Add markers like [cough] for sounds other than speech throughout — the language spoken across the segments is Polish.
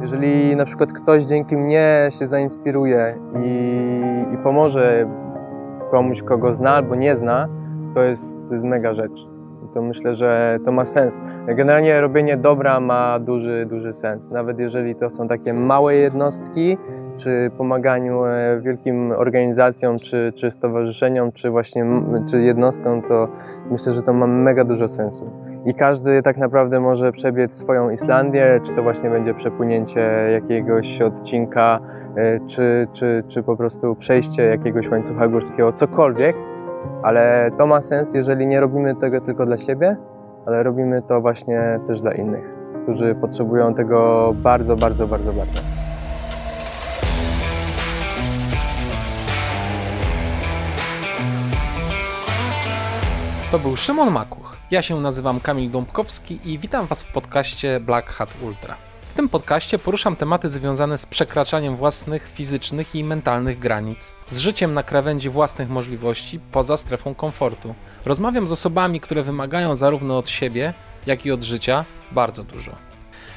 Jeżeli na przykład ktoś dzięki mnie się zainspiruje i, i pomoże komuś, kogo zna albo nie zna, to jest, to jest mega rzecz. To myślę, że to ma sens. Generalnie robienie dobra ma duży, duży sens. Nawet jeżeli to są takie małe jednostki, czy pomaganiu e, wielkim organizacjom, czy, czy stowarzyszeniom, czy właśnie czy jednostkom, to myślę, że to ma mega dużo sensu. I każdy tak naprawdę może przebiec swoją Islandię, czy to właśnie będzie przepłynięcie jakiegoś odcinka, e, czy, czy, czy po prostu przejście jakiegoś łańcucha górskiego, cokolwiek, ale to ma sens, jeżeli nie robimy tego tylko dla siebie, ale robimy to właśnie też dla innych, którzy potrzebują tego bardzo, bardzo, bardzo, bardzo. To był Szymon Makuch. Ja się nazywam Kamil Dąbkowski i witam Was w podcaście Black Hat Ultra. Tym podcaście poruszam tematy związane z przekraczaniem własnych fizycznych i mentalnych granic, z życiem na krawędzi własnych możliwości poza strefą komfortu. Rozmawiam z osobami, które wymagają zarówno od siebie, jak i od życia bardzo dużo.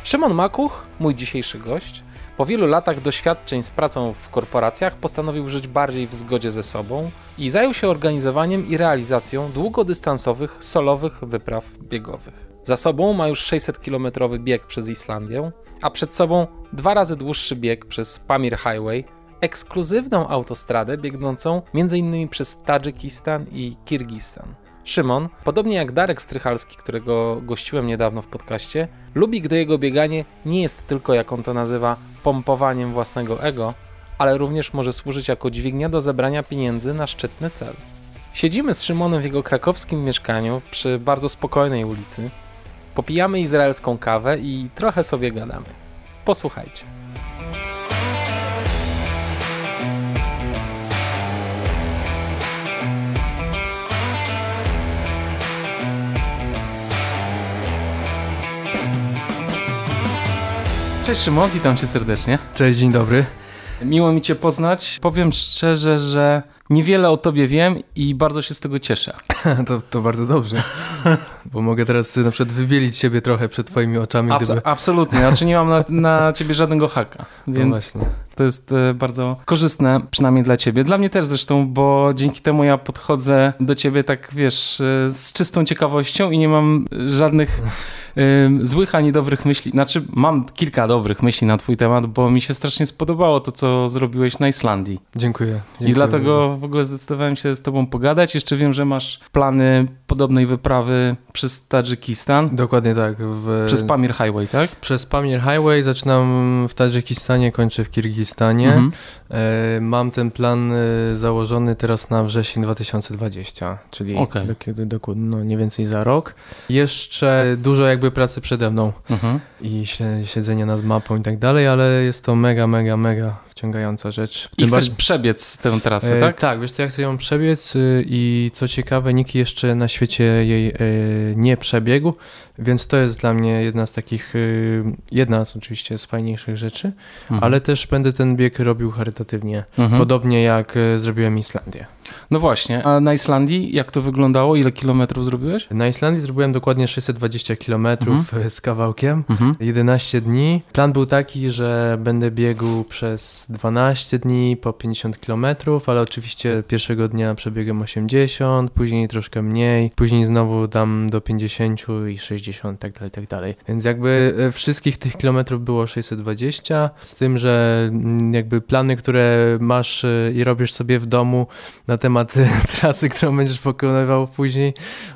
Szymon Makuch, mój dzisiejszy gość, po wielu latach doświadczeń z pracą w korporacjach postanowił żyć bardziej w zgodzie ze sobą i zajął się organizowaniem i realizacją długodystansowych, solowych wypraw biegowych. Za sobą ma już 600-kilometrowy bieg przez Islandię, a przed sobą dwa razy dłuższy bieg przez Pamir Highway, ekskluzywną autostradę biegnącą m.in. przez Tadżykistan i Kirgistan. Szymon, podobnie jak Darek Strychalski, którego gościłem niedawno w podcaście, lubi, gdy jego bieganie nie jest tylko, jak on to nazywa, pompowaniem własnego ego, ale również może służyć jako dźwignia do zebrania pieniędzy na szczytny cel. Siedzimy z Szymonem w jego krakowskim mieszkaniu przy bardzo spokojnej ulicy, popijamy izraelską kawę i trochę sobie gadamy. Posłuchajcie. Cześć Szymon, witam cię serdecznie. Cześć, dzień dobry. Miło mi cię poznać. Powiem szczerze, że niewiele o tobie wiem i bardzo się z tego cieszę. [laughs] To, to bardzo dobrze, bo mogę teraz na przykład wybielić siebie trochę przed twoimi oczami, Abs- gdyby... absolutnie, znaczy nie mam na, na ciebie żadnego haka, No więc właśnie. To jest e, bardzo korzystne, przynajmniej dla ciebie. Dla mnie też zresztą, bo dzięki temu ja podchodzę do ciebie tak, wiesz, e, z czystą ciekawością i nie mam żadnych e, złych ani dobrych myśli. Znaczy, mam kilka dobrych myśli na twój temat, bo mi się strasznie spodobało to, co zrobiłeś na Islandii. Dziękuję. I dziękuję dlatego w ogóle zdecydowałem się z tobą pogadać. Jeszcze wiem, że masz plany podobnej wyprawy przez Tadżykistan. Dokładnie tak. W... Przez Pamir Highway, tak? Przez Pamir Highway zaczynam w Tadżykistanie, kończę w Kirgistanie. Mhm. E, mam ten plan e, założony teraz na wrzesień 2020, czyli Okej. do kiedy dokładnie, no nie więcej za rok. Jeszcze dużo jakby pracy przede mną Mhm. i sie- siedzenia nad mapą i tak dalej, ale jest to mega, mega, mega wciągająca rzecz. I chcesz bardziej- przebiec tę trasę, E, tak? Tak, wiesz co, ja chcę ją przebiec y, i co ciekawe, nikt jeszcze na świecie jej e, nie przebiegł, więc to jest dla mnie jedna z takich, y, jedna z oczywiście z fajniejszych rzeczy, Mhm. ale też będę ten bieg robił charytatywnie, Mhm. podobnie jak e, zrobiłem Islandię. No właśnie, a na Islandii jak to wyglądało? Ile kilometrów zrobiłeś? Na Islandii zrobiłem dokładnie 620 km Mhm. z kawałkiem. Mhm. 11 dni. Plan był taki, że będę biegł przez 12 dni po 50 km, ale oczywiście pierwszego dnia przebiegłem 80, później troszkę mniej, później znowu dam do 50 i 60, tak dalej, tak dalej. Więc jakby e, wszystkich tych kilometrów było 620, z tym, że mm, jakby plany, które masz e, i robisz sobie w domu na temat e, [laughs] trasy, którą będziesz pokonywał później,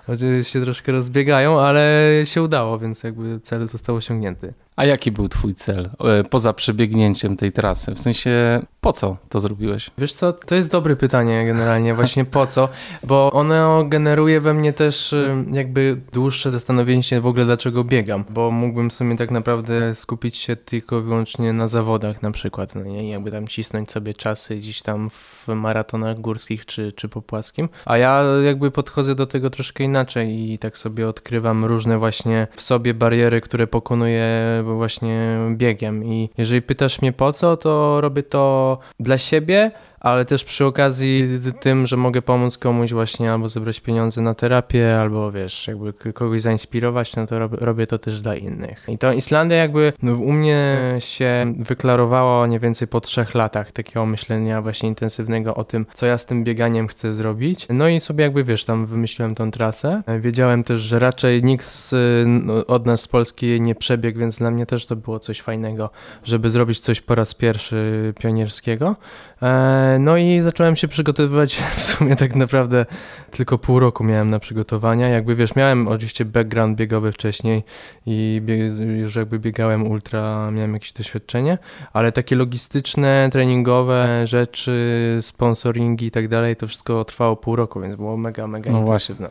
oczywiście się troszkę rozbiegają, ale się udało, więc jakby cel został osiągnięty. A jaki był twój cel e, poza przebiegnięciem tej trasy? W sensie, po co to zrobiłeś? Wiesz co, to jest dobre pytanie generalnie, właśnie po co, bo ono generuje we mnie też y, jakby dłuższe zastanowienie się w ogóle dlaczego biegam, bo mógłbym w sumie tak naprawdę skupić się tylko wyłącznie na zawodach na przykład, no nie, jakby tam cisnąć sobie czasy gdzieś tam w maratonach górskich czy, czy po płaskim, a ja jakby podchodzę do tego troszkę inaczej i tak sobie odkrywam różne właśnie w sobie bariery, które pokonuję właśnie biegiem. I jeżeli pytasz mnie po co, to robię to dla siebie, ale też przy okazji tym, że mogę pomóc komuś właśnie albo zebrać pieniądze na terapię, albo wiesz, jakby kogoś zainspirować, no to robię to też dla innych. I to Islandia jakby no, u mnie się wyklarowało mniej więcej po trzech latach takiego myślenia właśnie intensywnego o tym, co ja z tym bieganiem chcę zrobić. No i sobie jakby wiesz, tam wymyśliłem tą trasę. Wiedziałem też, że raczej nikt z, no, od nas z Polski nie przebiegł, więc dla mnie też to było coś fajnego, żeby zrobić coś po raz pierwszy pionierskiego. E, no i zacząłem się przygotowywać [laughs] w sumie tak naprawdę tylko pół roku miałem na przygotowania. Jakby wiesz, miałem oczywiście background biegowy wcześniej i już jakby biegałem ultra, miałem jakieś doświadczenie, ale takie logistyczne, treningowe rzeczy, sponsoringi i tak dalej, to wszystko trwało pół roku, więc było mega, mega no intensywne.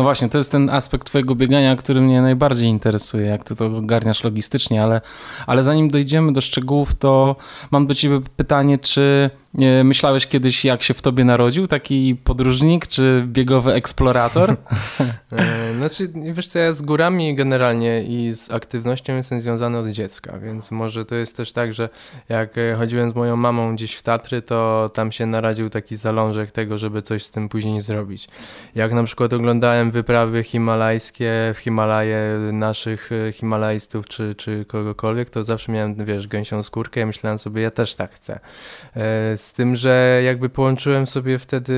No właśnie, to jest ten aspekt twojego biegania, który mnie najbardziej interesuje, jak ty to ogarniasz logistycznie, ale, ale zanim dojdziemy do szczegółów, to mam do ciebie pytanie, czy Myślałeś kiedyś, jak się w tobie narodził taki podróżnik, czy biegowy eksplorator? [laughs] E, znaczy, wiesz co, ja z górami generalnie i z aktywnością jestem związany od dziecka, więc może to jest też tak, że jak chodziłem z moją mamą gdzieś w Tatry, to tam się naradził taki zalążek tego, żeby coś z tym później zrobić. Jak na przykład oglądałem wyprawy himalajskie w Himalaje naszych e, himalajstów czy, czy kogokolwiek, to zawsze miałem, wiesz, gęsią skórkę i myślałem sobie, ja też tak chcę e, z tym, że jakby połączyłem sobie wtedy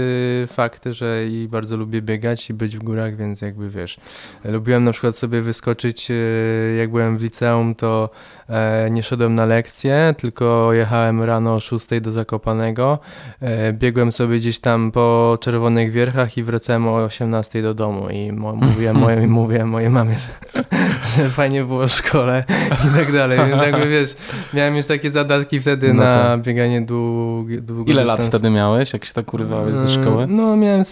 fakty, że i bardzo lubię biegać i być w górach, więc jakby wiesz, lubiłem na przykład sobie wyskoczyć, e, jak byłem w liceum, to e, nie szedłem na lekcje, tylko jechałem rano o 6 do Zakopanego, e, biegłem sobie gdzieś tam po Czerwonych Wierchach i wracałem o 18 do domu i mówiłem, [laughs] moje, mówiłem mojej mamie, że, że fajnie było w szkole i tak dalej, więc jakby wiesz, miałem już takie zadatki wtedy no na bieganie długie Ile lat wtedy miałeś, jak się tak urywałeś ze szkoły? No miałem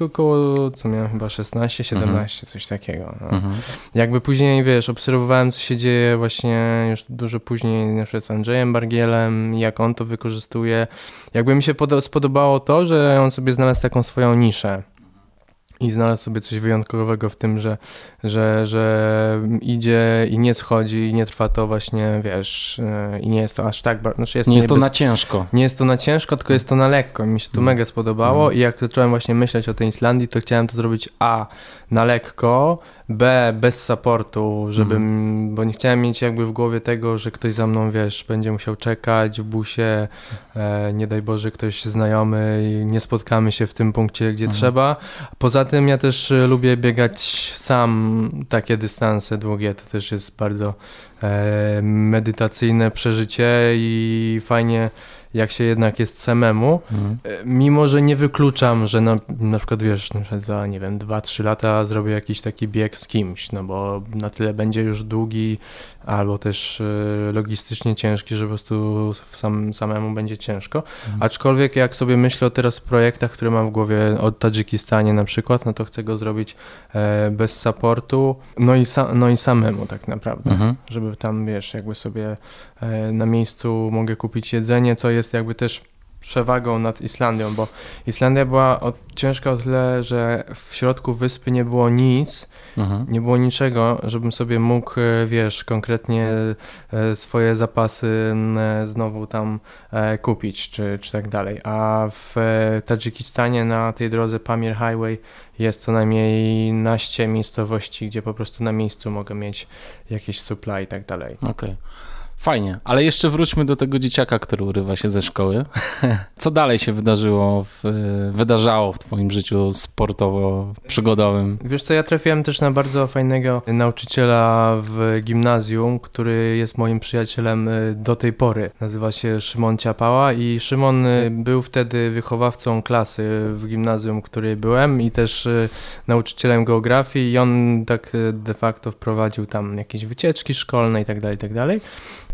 około, co miałem chyba 16, 17, mhm. coś takiego. No. Mhm. Jakby później, wiesz, obserwowałem, co się dzieje właśnie już dużo później, na przykład z Andrzejem Bargielem, jak on to wykorzystuje. Jakby mi się spodobało to, że on sobie znalazł taką swoją niszę i znalazł sobie coś wyjątkowego w tym, że, że, że idzie i nie schodzi i nie trwa to właśnie, wiesz, e, i nie jest to aż tak... Znaczy jest nie jest to bez... na ciężko. Nie jest to na ciężko, tylko jest to na lekko. Mi się to mm. mega spodobało mm. i jak zacząłem właśnie myśleć o tej Islandii, to chciałem to zrobić A, na lekko, B, bez supportu, żebym, mm. bo nie chciałem mieć jakby w głowie tego, że ktoś za mną, wiesz, będzie musiał czekać w busie, e, nie daj Boże, ktoś znajomy i nie spotkamy się w tym punkcie, gdzie mm. trzeba. Poza tym ja też e, lubię biegać sam takie dystanse długie, to też jest bardzo e, medytacyjne przeżycie i fajnie jak się jednak jest samemu, mhm. E, mimo że nie wykluczam, że na, na przykład wiesz, za nie wiem, 2-3 lata zrobię jakiś taki bieg z kimś, no bo na tyle będzie już długi albo też e, logistycznie ciężki, że po prostu sam, samemu będzie ciężko. Mhm. Aczkolwiek jak sobie myślę o teraz projektach, które mam w głowie o Tadżykistanie na przykład, no to chcę go zrobić e, bez supportu, no i, sa, no i samemu tak naprawdę, mhm. żeby tam wiesz, jakby sobie na miejscu mogę kupić jedzenie, co jest jakby też przewagą nad Islandią, bo Islandia była od, ciężka o tyle, że w środku wyspy nie było nic, mhm. nie było niczego, żebym sobie mógł, e, wiesz, konkretnie e, swoje zapasy znowu tam e, kupić, czy, czy tak dalej. A w Tadżykistanie na tej drodze Pamir Highway jest co najmniej naście miejscowości, gdzie po prostu na miejscu mogę mieć jakieś supply i tak dalej. Okej. Okay. Fajnie, ale jeszcze wróćmy do tego dzieciaka, który urywa się ze szkoły. Co dalej się wydarzyło, w, wydarzało w twoim życiu sportowo-przygodowym? Wiesz co, ja trafiłem też na bardzo fajnego nauczyciela w gimnazjum, który jest moim przyjacielem y, do tej pory. Nazywa się Szymon Ciapała i Szymon y, był wtedy wychowawcą klasy w gimnazjum, w której byłem i też y, nauczycielem geografii i on tak de facto wprowadził tam jakieś wycieczki szkolne i tak dalej, i tak dalej.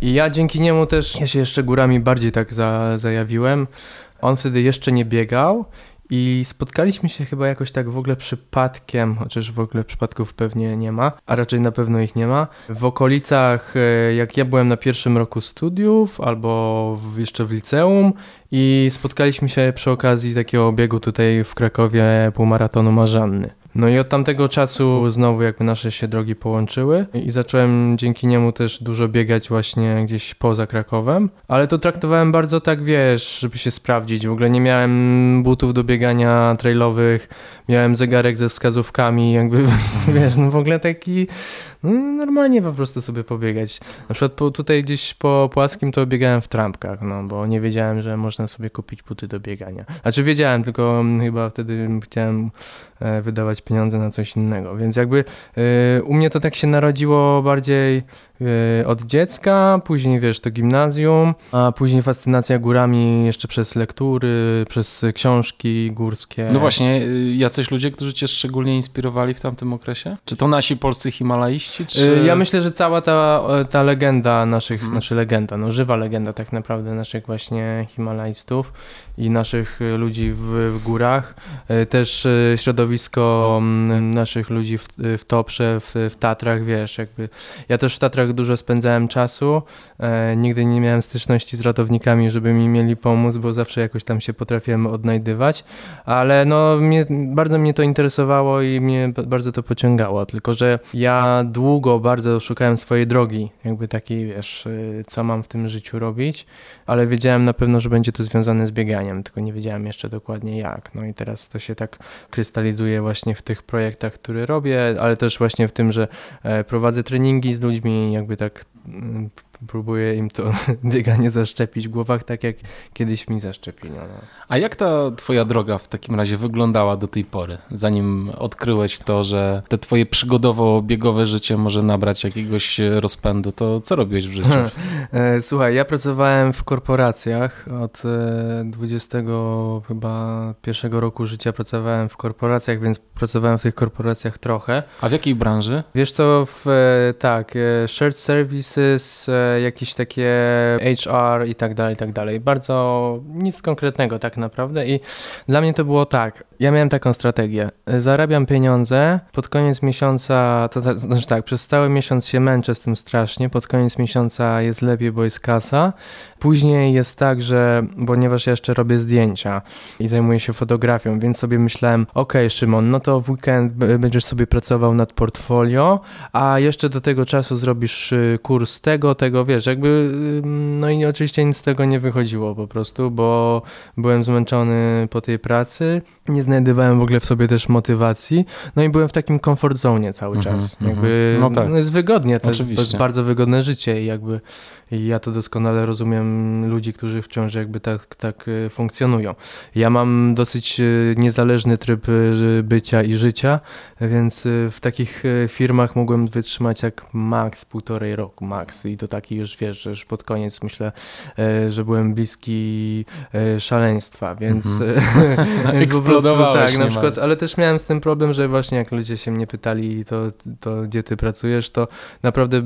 I ja dzięki niemu też, ja się jeszcze górami bardziej tak za, zajawiłem. On wtedy jeszcze nie biegał i spotkaliśmy się chyba jakoś tak w ogóle przypadkiem, chociaż w ogóle przypadków pewnie nie ma, a raczej na pewno ich nie ma. W okolicach, e, jak ja byłem na pierwszym roku studiów albo jeszcze w liceum i spotkaliśmy się przy okazji takiego biegu tutaj w Krakowie półmaratonu Marzanny. No i od tamtego czasu znowu jakby nasze się drogi połączyły i zacząłem dzięki niemu też dużo biegać właśnie gdzieś poza Krakowem, ale to traktowałem bardzo tak, wiesz, żeby się sprawdzić. W ogóle nie miałem butów do biegania trailowych, miałem zegarek ze wskazówkami, jakby, [laughs] wiesz, no w ogóle taki no, normalnie po prostu sobie pobiegać. Na przykład po, tutaj gdzieś po płaskim to biegałem w trampkach, no bo nie wiedziałem, że można sobie kupić buty do biegania. Znaczy wiedziałem, tylko chyba wtedy chciałem e, wydawać pieniądze na coś innego, więc jakby e, u mnie to tak się narodziło bardziej od dziecka, później wiesz, to gimnazjum, a później fascynacja górami jeszcze przez lektury, przez książki górskie. No właśnie, jacyś ludzie, którzy cię szczególnie inspirowali w tamtym okresie? Czy to nasi polscy Himalaiści? Czy... Ja myślę, że cała ta, ta legenda naszych, hmm. legenda, no żywa legenda tak naprawdę naszych właśnie Himalajstów i naszych ludzi w, w górach, też środowisko naszych ludzi w, w Toprze, w, w Tatrach, wiesz, jakby ja też w Tatrach dużo spędzałem czasu, e, nigdy nie miałem styczności z ratownikami, żeby mi mieli pomóc, bo zawsze jakoś tam się potrafiłem odnajdywać, ale no mnie, bardzo mnie to interesowało i mnie bardzo to pociągało, tylko że ja długo bardzo szukałem swojej drogi, jakby takiej, wiesz, y, co mam w tym życiu robić, ale wiedziałem na pewno, że będzie to związane z bieganiem, tylko nie wiedziałem jeszcze dokładnie jak. No i teraz to się tak krystalizuje właśnie w tych projektach, które robię, ale też właśnie w tym, że e, prowadzę treningi z ludźmi, jakby tak mm, próbuję im to [laughs] bieganie zaszczepić w głowach, tak jak kiedyś mi zaszczepiono. No. A jak ta twoja droga w takim razie wyglądała do tej pory, zanim odkryłeś to, że te twoje przygodowo-biegowe życie może nabrać jakiegoś rozpędu, to co robiłeś w życiu? [laughs] E, słuchaj, ja pracowałem w korporacjach od 20 e, chyba pierwszego roku życia pracowałem w korporacjach, więc pracowałem w tych korporacjach trochę. A w jakiej branży? Wiesz co, w, e, tak, shared services, jakieś takie HR i tak dalej, i tak dalej. Bardzo nic konkretnego tak naprawdę i dla mnie to było tak, ja miałem taką strategię, zarabiam pieniądze, pod koniec miesiąca, to znaczy tak, przez cały miesiąc się męczę z tym strasznie, pod koniec miesiąca jest lepiej, bo jest kasa, później jest tak, że, ponieważ ja jeszcze robię zdjęcia i zajmuję się fotografią, więc sobie myślałem, ok Szymon, no to w weekend będziesz sobie pracował nad portfolio, a jeszcze do tego czasu zrobisz y, kurs tego, tego, tego, wiesz, jakby, no i oczywiście nic z tego nie wychodziło po prostu, bo byłem zmęczony po tej pracy, nie znajdowałem w ogóle w sobie też motywacji, no i byłem w takim comfort zone cały mhm, czas, mm -hmm, jakby, no, tak. no jest wygodnie, to jest, to jest, bardzo wygodne życie i jakby i ja to doskonale rozumiem ludzi, którzy wciąż jakby tak, tak e, funkcjonują. Ja mam dosyć e, niezależny tryb e, bycia i życia, więc w takich firmach mogłem wytrzymać jak maks półtorej roku, maks i to taki już wiesz, że już pod koniec myślę, że byłem bliski szaleństwa, więc, mhm. [laughs] [laughs] więc tak, na przykład, ale też miałem z tym problem, że właśnie jak ludzie się mnie pytali to, to gdzie ty pracujesz, to naprawdę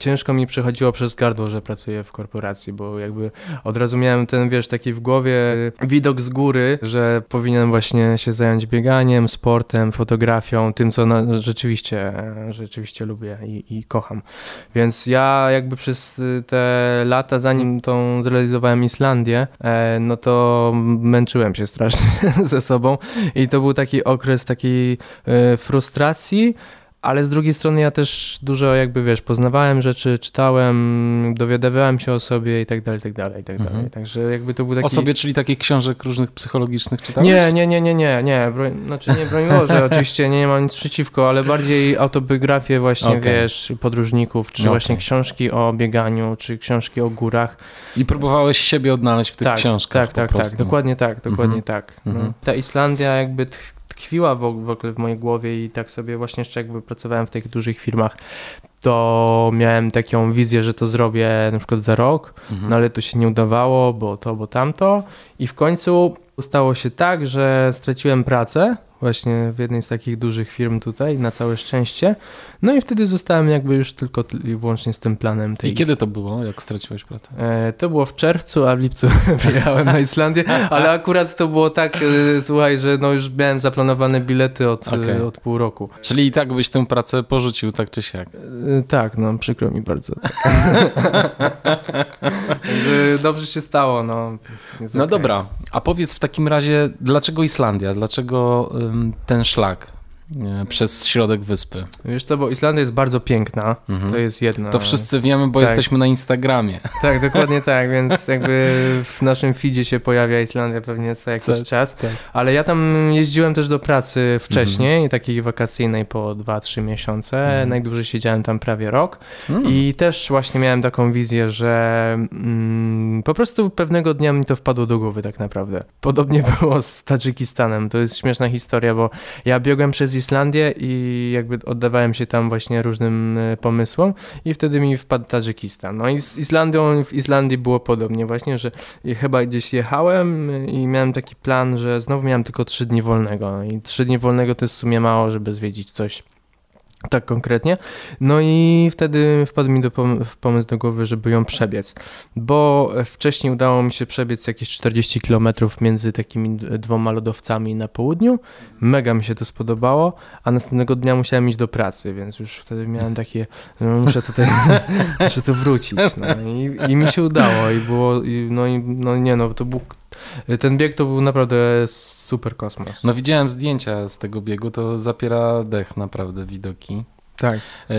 ciężko mi przechodziło przez gardło, że pracuję w korporacji, bo jakby od razu miałem ten, wiesz, taki w głowie widok z góry, że powinienem właśnie się zająć bieganiem, sportem, fotografią, tym, co na, rzeczywiście, rzeczywiście lubię i, i kocham. Więc ja jakby przez te lata, zanim tą zrealizowałem Islandię, e, no to męczyłem się strasznie [laughs] ze sobą i to był taki okres takiej e, frustracji, ale z drugiej strony ja też dużo jakby, wiesz, poznawałem rzeczy, czytałem, dowiadywałem się o sobie i tak dalej, i tak dalej, i tak dalej. Mhm. Także jakby to był taki... O sobie, czyli takich książek różnych psychologicznych czytałeś? Nie, nie, nie, nie, nie, nie. Broń... Znaczy nie, broń Boże, [laughs] oczywiście nie, nie mam nic przeciwko, ale bardziej autobiografię właśnie, okay. wiesz, podróżników, czy okay. właśnie książki o bieganiu, czy książki o górach. I próbowałeś siebie odnaleźć w tych tak, książkach Tak, tak, tak, dokładnie tak, dokładnie mhm. tak. No. Mhm. Ta Islandia jakby tkwiła w ogóle w mojej głowie i tak sobie właśnie jeszcze jakby pracowałem w tych dużych firmach, to miałem taką wizję, że to zrobię na przykład za rok, mhm. no ale to się nie udawało, bo to, bo tamto i w końcu stało się tak, że straciłem pracę właśnie w jednej z takich dużych firm tutaj, na całe szczęście. No i wtedy zostałem jakby już tylko i wyłącznie z tym planem. I kiedy to było, jak straciłeś pracę? E, to było w czerwcu, a w lipcu [laughs] wyjechałem na Islandię, [laughs] ale akurat to było tak, e, słuchaj, że no już miałem zaplanowane bilety od, okay. e, od pół roku. Czyli i tak byś tę pracę porzucił, tak czy siak? E, tak, no przykro mi bardzo. [laughs] Dobrze się stało, no. no okay. dobra, a powiedz w takim razie, dlaczego Islandia? Dlaczego ten szlak? E, przez środek wyspy. Wiesz co, bo Islandia jest bardzo piękna, mhm. to jest jedna. To wszyscy wiemy, bo tak. jesteśmy na Instagramie. Tak, dokładnie [laughs] tak, więc jakby w naszym feedzie się pojawia Islandia pewnie co jakiś co? czas, tak. ale ja tam jeździłem też do pracy wcześniej, mhm. takiej wakacyjnej po 2-3 miesiące, mhm. najdłużej siedziałem tam prawie rok mhm. i też właśnie miałem taką wizję, że mm, po prostu pewnego dnia mi to wpadło do głowy tak naprawdę. Podobnie [laughs] było z Tadżykistanem, to jest śmieszna historia, bo ja biegłem przez Islandię i jakby oddawałem się tam właśnie różnym e, pomysłom i wtedy mi wpadł Tadżykistan. No i z Islandią, w Islandii było podobnie właśnie, że chyba gdzieś jechałem i miałem taki plan, że znowu miałem tylko trzy dni wolnego i trzy dni wolnego to jest w sumie mało, żeby zwiedzić coś tak konkretnie. No i wtedy wpadł mi do pom pomysł do głowy, żeby ją przebiec, bo wcześniej udało mi się przebiec jakieś 40 km między takimi dwoma lodowcami na południu. Mega mi się to spodobało, a następnego dnia musiałem iść do pracy, więc już wtedy miałem takie, no muszę tutaj, [laughs] muszę tu wrócić. No. I, I, mi się udało i było, i, no i no nie no, to był, ten bieg to był naprawdę super kosmos. No widziałem zdjęcia z tego biegu, to zapiera dech naprawdę widoki. Tak. E,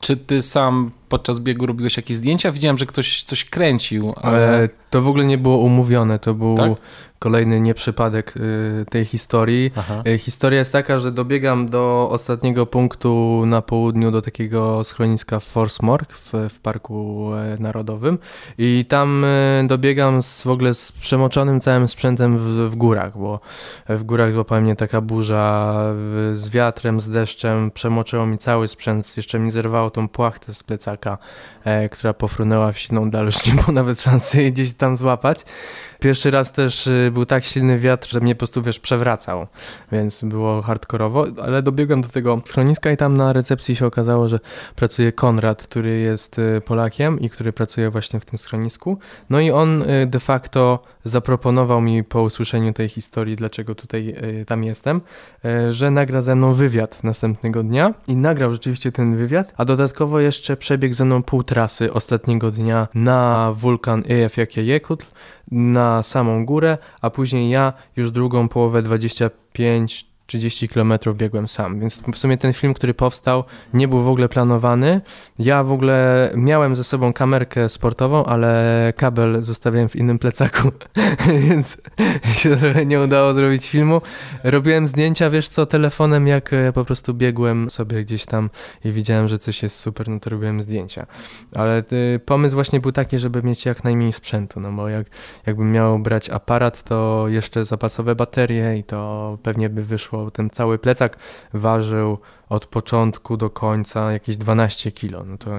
czy ty sam podczas biegu robiłeś jakieś zdjęcia? Widziałem, że ktoś coś kręcił, ale... To w ogóle nie było umówione, to był tak? Kolejny nieprzypadek y, tej historii. Aha. Y, historia jest taka, że dobiegam do ostatniego punktu na południu, do takiego schroniska Forsmork w, w Parku e, Narodowym i tam y, dobiegam z, w ogóle z przemoczonym całym sprzętem w, w górach, bo w górach złapała mnie taka burza z wiatrem, z deszczem, przemoczyło mi cały sprzęt, jeszcze mi zerwało tą płachtę z plecaka, e, która pofrunęła w siną dal, już [laughs] nie było nawet szansy gdzieś tam złapać. Pierwszy raz też y, był tak silny wiatr, że mnie po prostu, wiesz, przewracał, więc było hardkorowo, ale dobiegłem do tego schroniska i tam na recepcji się okazało, że pracuje Konrad, który jest y, Polakiem i który pracuje właśnie w tym schronisku. No i on y, de facto zaproponował mi po usłyszeniu tej historii, dlaczego tutaj tam jestem, że nagra ze mną wywiad następnego dnia i nagrał rzeczywiście ten wywiad, a dodatkowo jeszcze przebiegł ze mną pół trasy ostatniego dnia na wulkan Eyjafjallajökull, na samą górę, a później ja już drugą połowę 25 30 km biegłem sam, więc w sumie ten film, który powstał, nie był w ogóle planowany. Ja w ogóle miałem ze sobą kamerkę sportową, ale kabel zostawiałem w innym plecaku, [laughs] więc się trochę nie udało zrobić filmu. Robiłem zdjęcia, wiesz co, telefonem, jak e, po prostu biegłem sobie gdzieś tam i widziałem, że coś jest super, no to robiłem zdjęcia. Ale y, pomysł właśnie był taki, żeby mieć jak najmniej sprzętu, no bo jak, jakbym miał brać aparat, to jeszcze zapasowe baterie i to pewnie by wyszło ten cały plecak ważył od początku do końca jakieś 12 kilo. No to,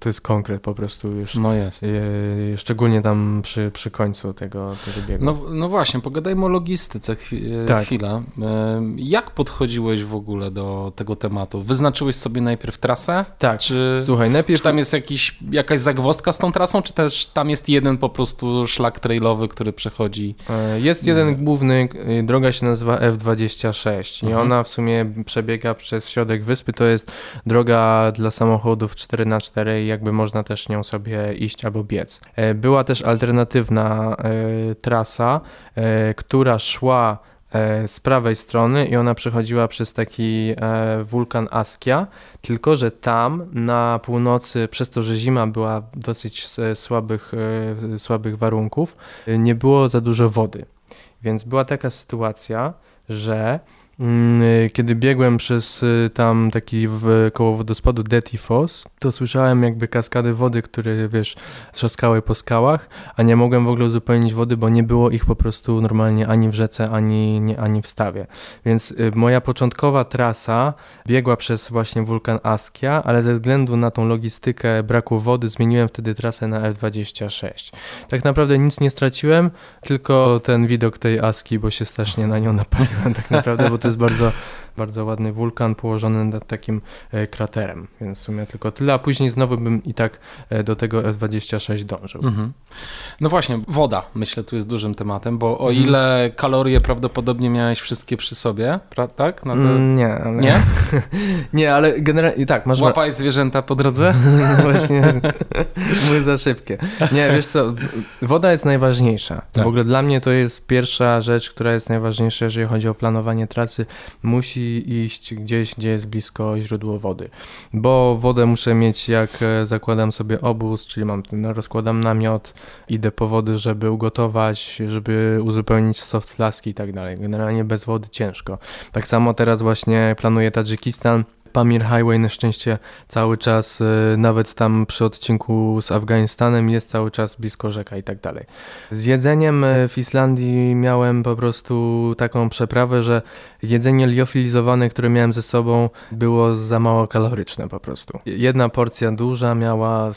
to jest konkret po prostu już. No jest. E, szczególnie tam przy, przy końcu tego, tego biegu. No, no właśnie, pogadajmy o logistyce chwi- tak. chwilę. E, jak podchodziłeś w ogóle do tego tematu? Wyznaczyłeś sobie najpierw trasę? Tak. Czy, Słuchaj, najpierw... czy tam jest jakiś, jakaś zagwozdka z tą trasą, czy też tam jest jeden po prostu szlak trailowy, który przechodzi? E, jest jeden główny, droga się nazywa F26 i mhm. ona w sumie przebiega przez środek środek wyspy to jest droga dla samochodów 4x4 i jakby można też nią sobie iść albo biec. E, była też alternatywna e, trasa, e, która szła z prawej strony i ona przechodziła przez taki wulkan Askia, tylko że tam na północy, przez to, że zima była dosyć słabych, słabych warunków, nie było za dużo wody. Więc była taka sytuacja, że kiedy biegłem przez y, tam taki w, koło wodospadu Detty Foss, to słyszałem jakby kaskady wody, które wiesz, trzaskały po skałach, a nie mogłem w ogóle uzupełnić wody, bo nie było ich po prostu normalnie ani w rzece, ani, nie, ani w stawie. Więc y, moja początkowa trasa biegła przez właśnie wulkan Askia, ale ze względu na tą logistykę braku wody zmieniłem wtedy trasę na F26. Tak naprawdę nic nie straciłem, tylko ten widok tej Aski, bo się strasznie na nią napaliłem tak naprawdę, bo to jest bardzo, bardzo ładny wulkan położony nad takim e, kraterem, więc w sumie tylko tyle, a później znowu bym i tak e, do tego F26 dążył. Mhm. No właśnie, woda myślę tu jest dużym tematem, bo o mhm. ile kalorie prawdopodobnie miałeś wszystkie przy sobie, tak? Te... Mm, nie, ale... Nie? [laughs] nie, ale generalnie tak, masz... Łapałeś zwierzęta po drodze? [laughs] właśnie, [laughs] były za szybkie. Nie, wiesz co, woda jest najważniejsza. Tak. W ogóle dla mnie to jest pierwsza rzecz, która jest najważniejsza, jeżeli chodzi o planowanie trasy, musi iść gdzieś, gdzie jest blisko źródło wody, bo wodę muszę mieć jak e, zakładam sobie obóz, czyli mam ten, rozkładam namiot, idę po wody, żeby ugotować, żeby uzupełnić soft flaski i tak dalej. Generalnie bez wody ciężko. Tak samo teraz właśnie planuję Tadżykistan, Pamir Highway na szczęście cały czas, y, nawet tam przy odcinku z Afganistanem jest cały czas blisko rzeka i tak dalej. Z jedzeniem y, w Islandii miałem po prostu taką przeprawę, że jedzenie liofilizowane, które miałem ze sobą było za mało kaloryczne po prostu. Jedna porcja duża miała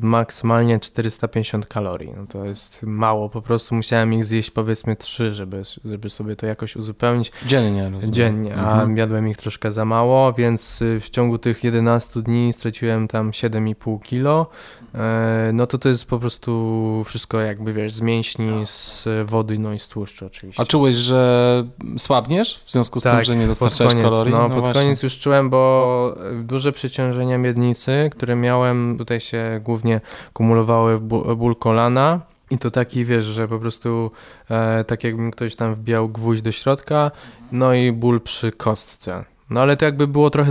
maksymalnie 450 kalorii. No to jest mało, po prostu musiałem ich zjeść powiedzmy 3, żeby, żeby sobie to jakoś uzupełnić. Dziennie. Rozumiem. Dziennie, a mhm. jadłem ich troszkę za mało, więc y, w ciągu tych 11 dni straciłem tam 7,5 kilo. E, no to to jest po prostu wszystko jakby wiesz, z mięśni, z wody, no i z tłuszczu oczywiście. A czułeś, że słabniesz w związku z tak, tym, że nie dostarczałeś koniec, kalorii? No, no pod właśnie. koniec już czułem, bo duże przeciążenia miednicy, które miałem, tutaj się głównie kumulowały ból kolana. I to taki, wiesz, że po prostu e, tak jakbym ktoś tam wbijał gwóźdź do środka, no i ból przy kostce. No ale to jakby było trochę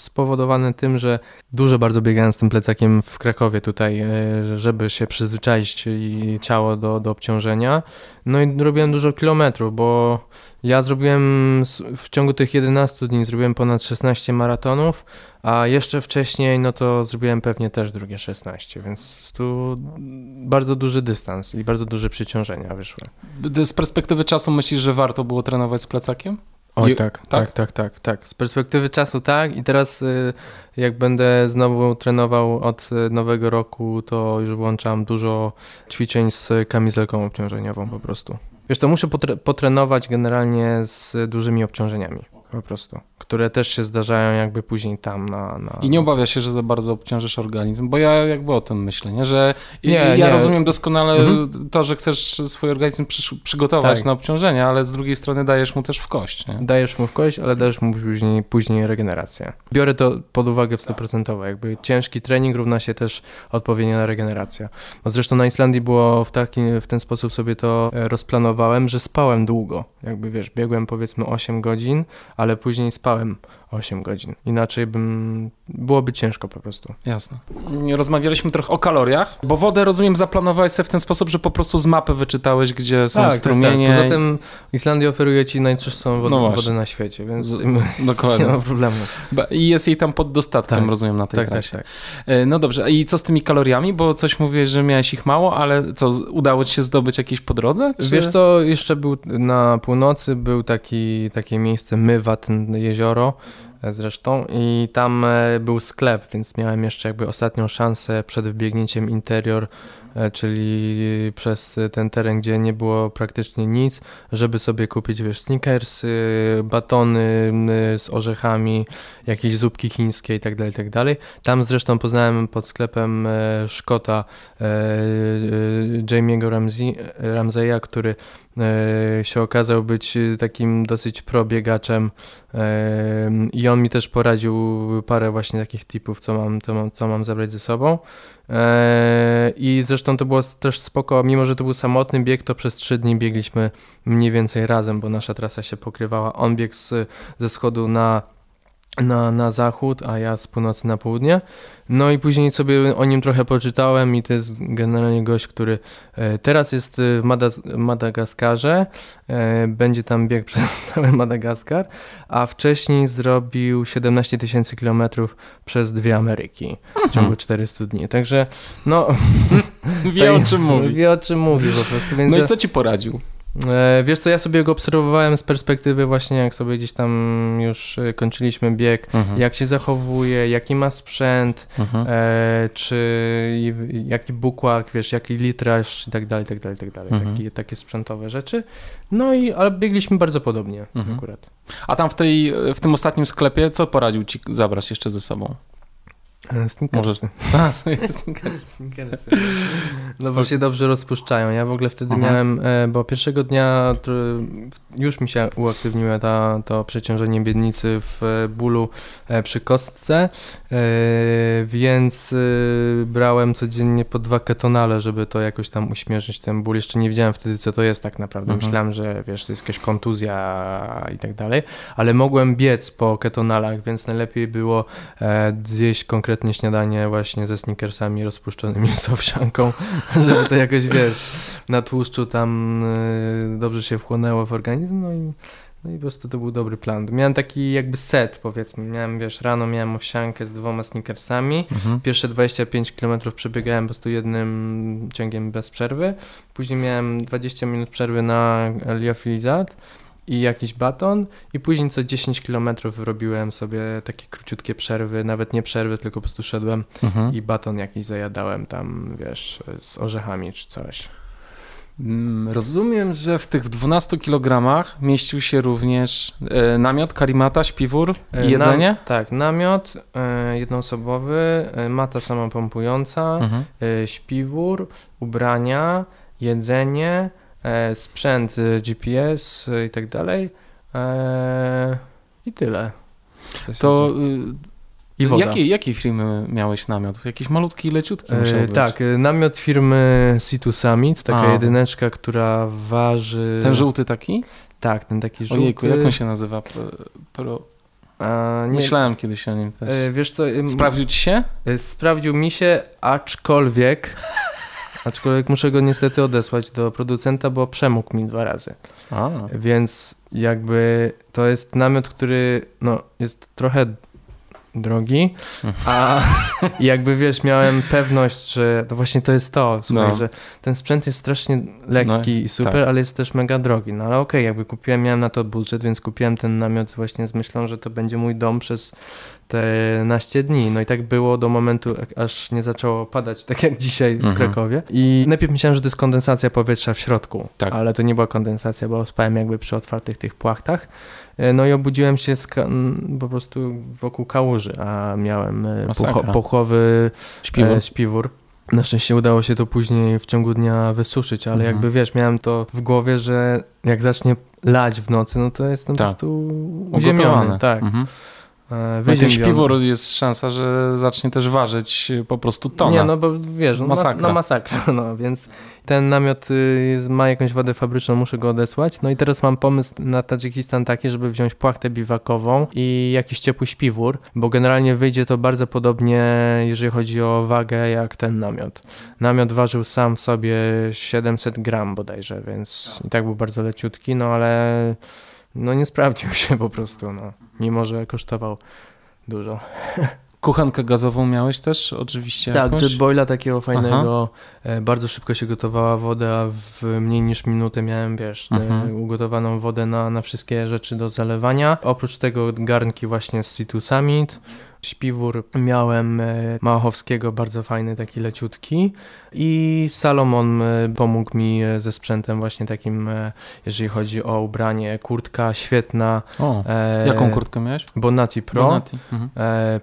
spowodowane tym, że dużo bardzo biegałem z tym plecakiem w Krakowie tutaj, e, żeby się przyzwyczaić i ciało do, do obciążenia. No i robiłem dużo kilometrów, bo ja zrobiłem w ciągu tych 11 dni zrobiłem ponad 16 maratonów, a jeszcze wcześniej no to zrobiłem pewnie też drugie 16, więc tu bardzo duży dystans i bardzo duże przeciążenia wyszły. Z perspektywy czasu myślisz, że warto było trenować z plecakiem? Oj, I, tak, tak, tak, tak, tak. Z perspektywy czasu tak i teraz y, jak będę znowu trenował od y, nowego roku, to już włączam dużo ćwiczeń z kamizelką obciążeniową po prostu. Wiesz to muszę potrenować generalnie z dużymi obciążeniami po prostu, które też się zdarzają jakby później tam na... na... I nie obawia się, że za bardzo obciążysz organizm, bo ja jakby o tym myślę, nie? że nie, ja nie. rozumiem doskonale mhm. to, że chcesz swój organizm przy, przygotować tak. na obciążenie, ale z drugiej strony dajesz mu też w kość. Nie? Dajesz mu w kość, ale dajesz mu później, później regenerację. Biorę to pod uwagę w 100%, jakby ciężki trening równa się też odpowiednia regeneracja. No zresztą na Islandii było w, taki, w ten sposób sobie to e, rozplanowałem, że spałem długo, jakby wiesz, biegłem powiedzmy 8 godzin, ale później spałem 8 godzin. Inaczej bym. byłoby ciężko po prostu. Jasne. Rozmawialiśmy trochę o kaloriach, bo wodę rozumiem, zaplanowałeś sobie w ten sposób, że po prostu z mapy wyczytałeś, gdzie są tak, strumienie. Tak, tak. Poza tym Islandia oferuje ci najczystszą wodę, no wodę na świecie, więc dokładnie. [laughs] nie ma [laughs] problemu. I jest jej tam pod dostatkiem, tak. rozumiem, na tej tak, tak trasie. Tak, tak. No dobrze, i co z tymi kaloriami? Bo coś mówiłeś, że miałeś ich mało, ale co, udało ci się zdobyć jakieś po drodze? Czy... Wiesz co, jeszcze był na północy był taki, takie miejsce Mywat, jezioro, zresztą i tam e, był sklep, więc miałem jeszcze jakby ostatnią szansę przed wbiegnięciem interior, e, czyli przez ten teren, gdzie nie było praktycznie nic, żeby sobie kupić, wiesz, sneakers, batony z orzechami, jakieś zupki chińskie i tak dalej, tak. Tam zresztą poznałem pod sklepem Szkota Jamie'ego Ramseya, który się okazał być takim dosyć probiegaczem i on mi też poradził parę właśnie takich tipów, co mam, co mam, co mam zabrać ze sobą. I zresztą to było też spoko, mimo że to był samotny bieg, to przez trzy dni biegliśmy mniej więcej razem, bo nasza trasa się pokrywała. On biegł z, ze wschodu na na, na zachód, a ja z północy na południe. No i później sobie o nim trochę poczytałem i to jest generalnie gość, który e, teraz jest w Madagaskarze, e, będzie tam bieg [laughs] przez cały Madagaskar, a wcześniej zrobił 17 tysięcy kilometrów przez dwie Ameryki w ciągu 400 mhm. dni. Także no... [laughs] Wie o [laughs] czym mówi. Wie o czym mówi po prostu. Więc no i co ci poradził? E, wiesz co, ja sobie go obserwowałem z perspektywy właśnie jak sobie gdzieś tam już e, kończyliśmy bieg, mhm. jak się zachowuje, jaki ma sprzęt, mhm. e, czy jaki bukłak, wiesz, jaki litraż i tak dalej, tak dalej, tak dalej. Mhm. Takie, takie sprzętowe rzeczy. No i ale biegliśmy bardzo podobnie mhm. akurat. A tam w, tej, w tym ostatnim sklepie co poradził ci zabrać jeszcze ze sobą? E, Snickersy. [laughs] A, sobie sneakersy. Snickersy. No bo się dobrze rozpuszczają. Ja w ogóle wtedy Aha. miałem, e, bo pierwszego dnia już mi się uaktywniło ta, to przeciążenie biednicy w e, bólu przy kostce, więc brałem codziennie po dwa ketonale, żeby to jakoś tam uśmierzyć ten ból. Jeszcze nie wiedziałem wtedy, co to jest tak naprawdę. Mhm. Myślałem, że wiesz, to jest jakaś kontuzja i tak dalej, ale mogłem biec po ketonalach, więc najlepiej było zjeść konkretnie śniadanie właśnie ze snickersami rozpuszczonymi z owsianką, [laughs] żeby to jakoś, wiesz, na tłuszczu tam e, dobrze się wchłonęło w organizm, no i, no i po prostu to był dobry plan. Miałem taki jakby set, powiedzmy, miałem, wiesz, rano miałem owsiankę z dwoma snickersami, Mhm. Pierwsze 25 km przebiegałem po prostu jednym ciągiem bez przerwy. Później miałem 20 minut przerwy na liofilizat i jakiś baton. I później co 10 km robiłem sobie takie króciutkie przerwy, nawet nie przerwy, tylko po prostu szedłem Mhm. i baton jakiś zajadałem tam, wiesz, z orzechami czy coś. Mm, Rozumiem, że w tych 12 kg mieścił się również e, namiot, karimata, śpiwór E, i jedzenie? Nam, tak, namiot e, jednoosobowy, e, mata samopompująca, Mhm. śpiwór, ubrania, jedzenie, sprzęt e, GPS e, i tak dalej. E, I tyle. To I y, woda. jakiej, jakiej firmy miałeś namiot? Jakiś malutki, leciutki musiał E, być. tak, e, namiot firmy Situ Summit, taka A. jedyneczka, która waży... Ten żółty taki? Tak, ten taki żółty. Ojejku, jak on się nazywa? Pro. A, nie, Myślałem kiedyś o nim też. e, wiesz co, e, Sprawdził ci się? e, sprawdził mi się, aczkolwiek... Aczkolwiek muszę go niestety odesłać do producenta, bo przemógł mi dwa razy. A, Więc jakby to jest namiot, który no, jest trochę drogi, a [laughs] jakby wiesz, miałem pewność, że to właśnie to jest to, słuchaj, No. że ten sprzęt jest strasznie lekki No, i super, tak. ale jest też mega drogi. No ale okej, jakby kupiłem, miałem na to budżet, więc kupiłem ten namiot właśnie z myślą, że to będzie mój dom przez te naście dni. No i tak było do momentu, aż nie zaczęło padać, tak jak dzisiaj w Mhm. Krakowie. I najpierw myślałem, że to jest kondensacja powietrza w środku, Tak. ale to nie była kondensacja, bo spałem jakby przy otwartych tych płachtach. E, No i obudziłem się po prostu wokół kałuży, a miałem e, pucho- pochwowy śpiwór. e, śpiwór. Na szczęście udało się to później w ciągu dnia wysuszyć, ale Mhm. jakby wiesz, miałem to w głowie, że jak zacznie lać w nocy, no to jestem Tak. po prostu uziemiony. Tak. Mhm. E, No ten wyziębiony. śpiwór jest szansa, że zacznie też ważyć po prostu tona. Nie, no bo wiesz, no masakra. Masakra. no masakra, [laughs] no więc ten namiot y, jest, ma jakąś wadę fabryczną, muszę go odesłać. No i teraz mam pomysł na Tadżykistan taki, żeby wziąć płachtę biwakową i jakiś ciepły śpiwór, bo generalnie wyjdzie to bardzo podobnie, jeżeli chodzi o wagę, jak ten namiot. Namiot ważył sam w sobie 700 gram bodajże, więc i tak był bardzo leciutki, no ale no nie sprawdził się po prostu, no, mimo że kosztował dużo. [laughs] Kuchenkę gazową miałeś też oczywiście Tak, jakąś? jetboila takiego fajnego. E, bardzo szybko się gotowała woda, w mniej niż minutę miałem, wiesz, Mhm. ugotowaną wodę na, na wszystkie rzeczy do zalewania. Oprócz tego garnki właśnie z Situ Summit. Śpiwór miałem e, Małachowskiego, bardzo fajny, taki leciutki. I Salomon e, pomógł mi e, ze sprzętem właśnie takim, jeżeli chodzi o ubranie. Kurtka świetna. O, E, jaką kurtkę miałeś? Bonati Pro. Mhm. E,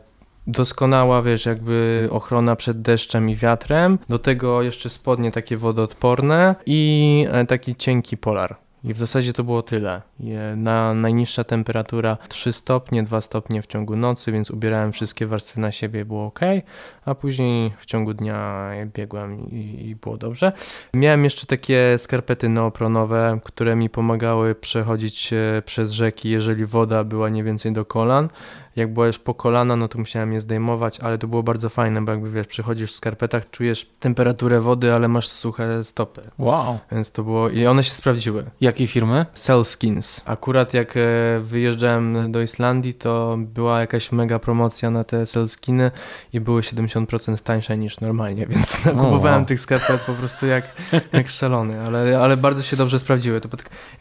doskonała, wiesz, jakby ochrona przed deszczem i wiatrem. Do tego jeszcze spodnie takie wodoodporne i taki cienki polar. I w zasadzie to było tyle. Na najniższa temperatura 3 stopnie, 2 stopnie w ciągu nocy, więc ubierałem wszystkie warstwy na siebie, było ok, a później w ciągu dnia biegłem i, i było dobrze. Miałem jeszcze takie skarpety neopronowe, które mi pomagały przechodzić e, przez rzeki, jeżeli woda była nie więcej do kolan. Jak była już po kolana, no to musiałem je zdejmować, ale to było bardzo fajne, bo jakby wiesz, przychodzisz w skarpetach, czujesz temperaturę wody, ale masz suche stopy. Wow. Więc to było. I one się sprawdziły. Jakiej firmy? Cell Skins. Akurat jak e, wyjeżdżałem do Islandii, to była jakaś mega promocja na te Cell Skiny i były 70% tańsze niż normalnie, [laughs] więc nakupowałem wow. tych skarpet po prostu jak, [laughs] jak szalony, ale, ale bardzo się dobrze sprawdziły. To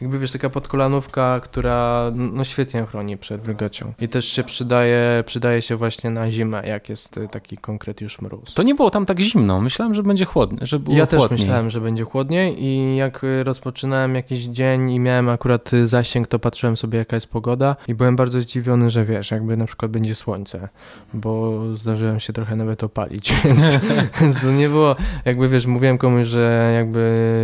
jakby wiesz, taka podkolanówka, która no świetnie chroni przed wilgocią. I też się przy przydaje, przydaje się właśnie na zimę, jak jest y, taki konkret już mróz. To nie było tam tak zimno. Myślałem, że będzie chłodnie, że było Ja też chłodniej. myślałem, że będzie chłodniej i jak y, rozpoczynałem jakiś dzień i miałem akurat y, zasięg, to patrzyłem sobie jaka jest pogoda i byłem bardzo zdziwiony, że wiesz, jakby na przykład będzie słońce, bo zdarzyłem się trochę nawet opalić, [laughs] więc, więc to nie było, jakby wiesz, mówiłem komuś, że jakby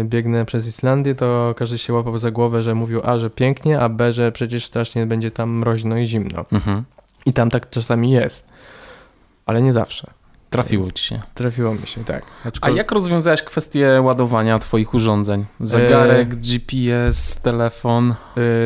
biegnę przez Islandię, to każdy się łapał za głowę, że mówił A, że pięknie, a B, że przecież strasznie będzie tam mroźno i zimno. Mhm. I tam tak czasami jest, ale nie zawsze. Trafiło ci się. Trafiło mi się, tak. A Aczkol- jak rozwiązałeś kwestię ładowania twoich urządzeń? Zegarek, GPS, telefon.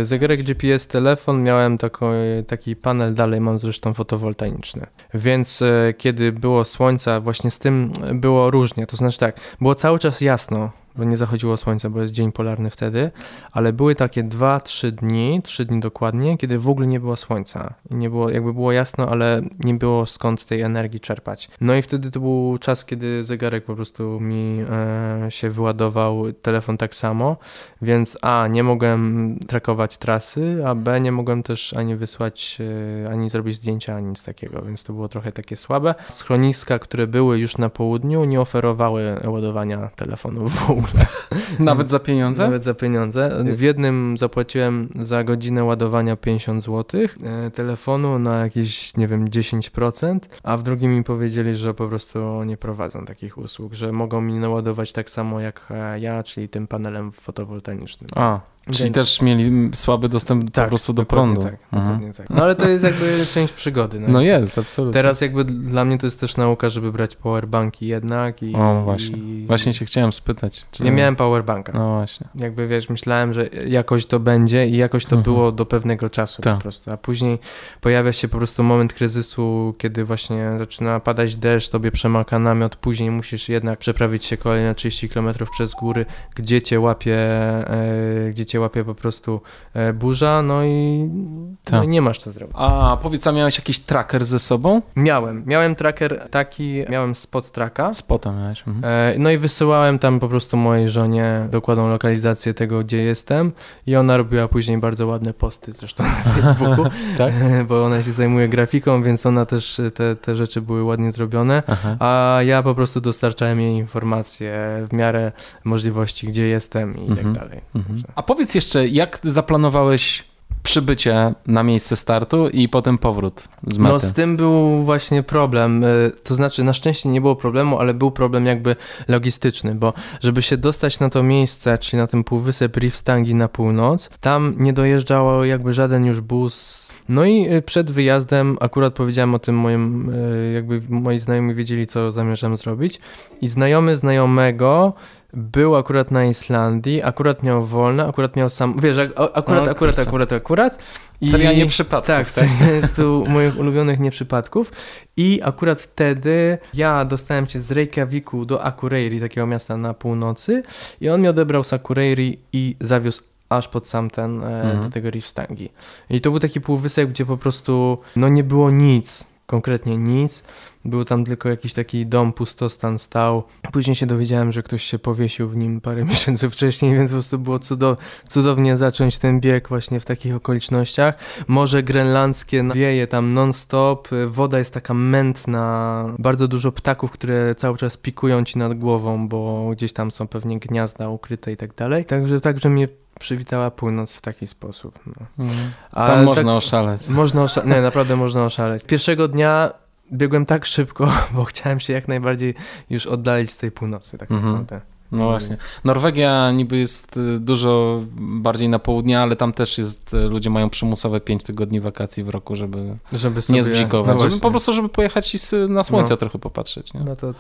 Y, Zegarek GPS, telefon, miałem tako, taki panel, dalej mam zresztą fotowoltaiczny. Więc kiedy było słońca, właśnie z tym było różnie. To znaczy tak, było cały czas jasno, bo nie zachodziło słońce, bo jest dzień polarny wtedy, ale były takie 2-3 dni, 3 dni dokładnie, kiedy w ogóle nie było słońca. I nie było, jakby było jasno, ale nie było skąd tej energii czerpać. No i wtedy to był czas, kiedy zegarek po prostu mi e, się wyładował, telefon tak samo, więc A, nie mogłem trakować trasy, a B, nie mogłem też ani wysłać, e, ani zrobić zdjęcia, ani nic takiego, więc to było trochę takie słabe. Schroniska, które były już na południu, nie oferowały ładowania telefonów w ogóle. [laughs] Nawet za pieniądze? Nawet za pieniądze. W jednym zapłaciłem za godzinę ładowania 50 zł e, telefonu na jakieś, nie wiem, 10%, a w drugim mi powiedzieli, że po prostu nie prowadzą takich usług, że mogą mi naładować tak samo jak e, ja, czyli tym panelem fotowoltaicznym. A, czyli Więc- też mieli słaby dostęp po prostu do prądu. Tak, Mhm. tak. No ale to jest jakby część przygody. No. No jest, absolutnie. Teraz jakby dla mnie to jest też nauka, żeby brać powerbanki jednak i... O, właśnie. i- Właśnie się chciałem spytać. Czy Nie miałem powerbanka. No właśnie. Jakby wiesz, myślałem, że jakoś to będzie i jakoś to Mhm. było do pewnego czasu Tak. po prostu. A później pojawia się po prostu moment kryzysu, kiedy właśnie zaczyna padać deszcz, tobie przemaka namiot, później musisz jednak przeprawić się kolejne 30 km przez góry, gdzie cię łapie, e, gdzie cię łapie po prostu e, burza, no i, no Tak. i nie masz co zrobić. A powiedz, a miałeś jakiś tracker ze sobą? Miałem, miałem tracker taki, miałem spot tracka. Spota miałeś. Mhm. E, No i wysyłałem tam po prostu mojej żonie dokładną lokalizację tego, gdzie jestem i ona robiła później bardzo ładne posty zresztą na [laughs] Facebooku, [laughs] Tak? bo ona się zajmuje grafiką, więc ona też te, te rzeczy były ładnie zrobione, Aha. a ja po prostu dostarczałem jej informacje w miarę możliwości, gdzie jestem i Mhm. tak dalej. Mhm. A powiedz jeszcze, jak zaplanowałeś przybycie na miejsce startu i potem powrót z mety? No z tym był właśnie problem, y, to znaczy na szczęście nie było problemu, ale był problem jakby logistyczny, bo żeby się dostać na to miejsce, czyli na ten półwysep Rifstangi na północ, tam nie dojeżdżał jakby żaden już bus. No i y, przed wyjazdem akurat powiedziałem o tym moim, y, jakby moi znajomi wiedzieli, co zamierzam zrobić i znajomy znajomego był akurat na Islandii, akurat miał wolne, akurat miał sam, wiesz, akurat, No, akurat, kurczę. akurat, akurat. I- Seria nieprzypadków, Tak, tak? jest tu moich ulubionych nieprzypadków. I akurat wtedy ja dostałem się z Reykjaviku do Akureyri, takiego miasta na północy i on mnie odebrał z Akureyri i zawiózł aż pod sam ten, e, Mhm. do tego Rifstangi. I to był taki półwysep, gdzie po prostu no nie było nic, konkretnie nic. Był tam tylko jakiś taki dom, pustostan stał. Później się dowiedziałem, że ktoś się powiesił w nim parę [laughs] miesięcy wcześniej, więc po prostu było cudo, cudownie zacząć ten bieg właśnie w takich okolicznościach. Morze grenlandzkie wieje tam non-stop, woda jest taka mętna, bardzo dużo ptaków, które cały czas pikują ci nad głową, bo gdzieś tam są pewnie gniazda ukryte i tak dalej. Także, także mnie przywitała północ w taki sposób. No. Mhm. A Tam tak- można oszaleć. można oszaleć. Nie, naprawdę można oszaleć. Pierwszego dnia biegłem tak szybko, [laughs] bo chciałem się jak najbardziej już oddalić z tej północy, tak Mhm. No właśnie. Norwegia niby jest y, dużo bardziej na południe, ale tam też jest, y, ludzie mają przymusowe 5 tygodni wakacji w roku, żeby Żeby sobie... nie zbzikować. No żeby po prostu, żeby pojechać i na słońce No. trochę popatrzeć. Nie? No to... y,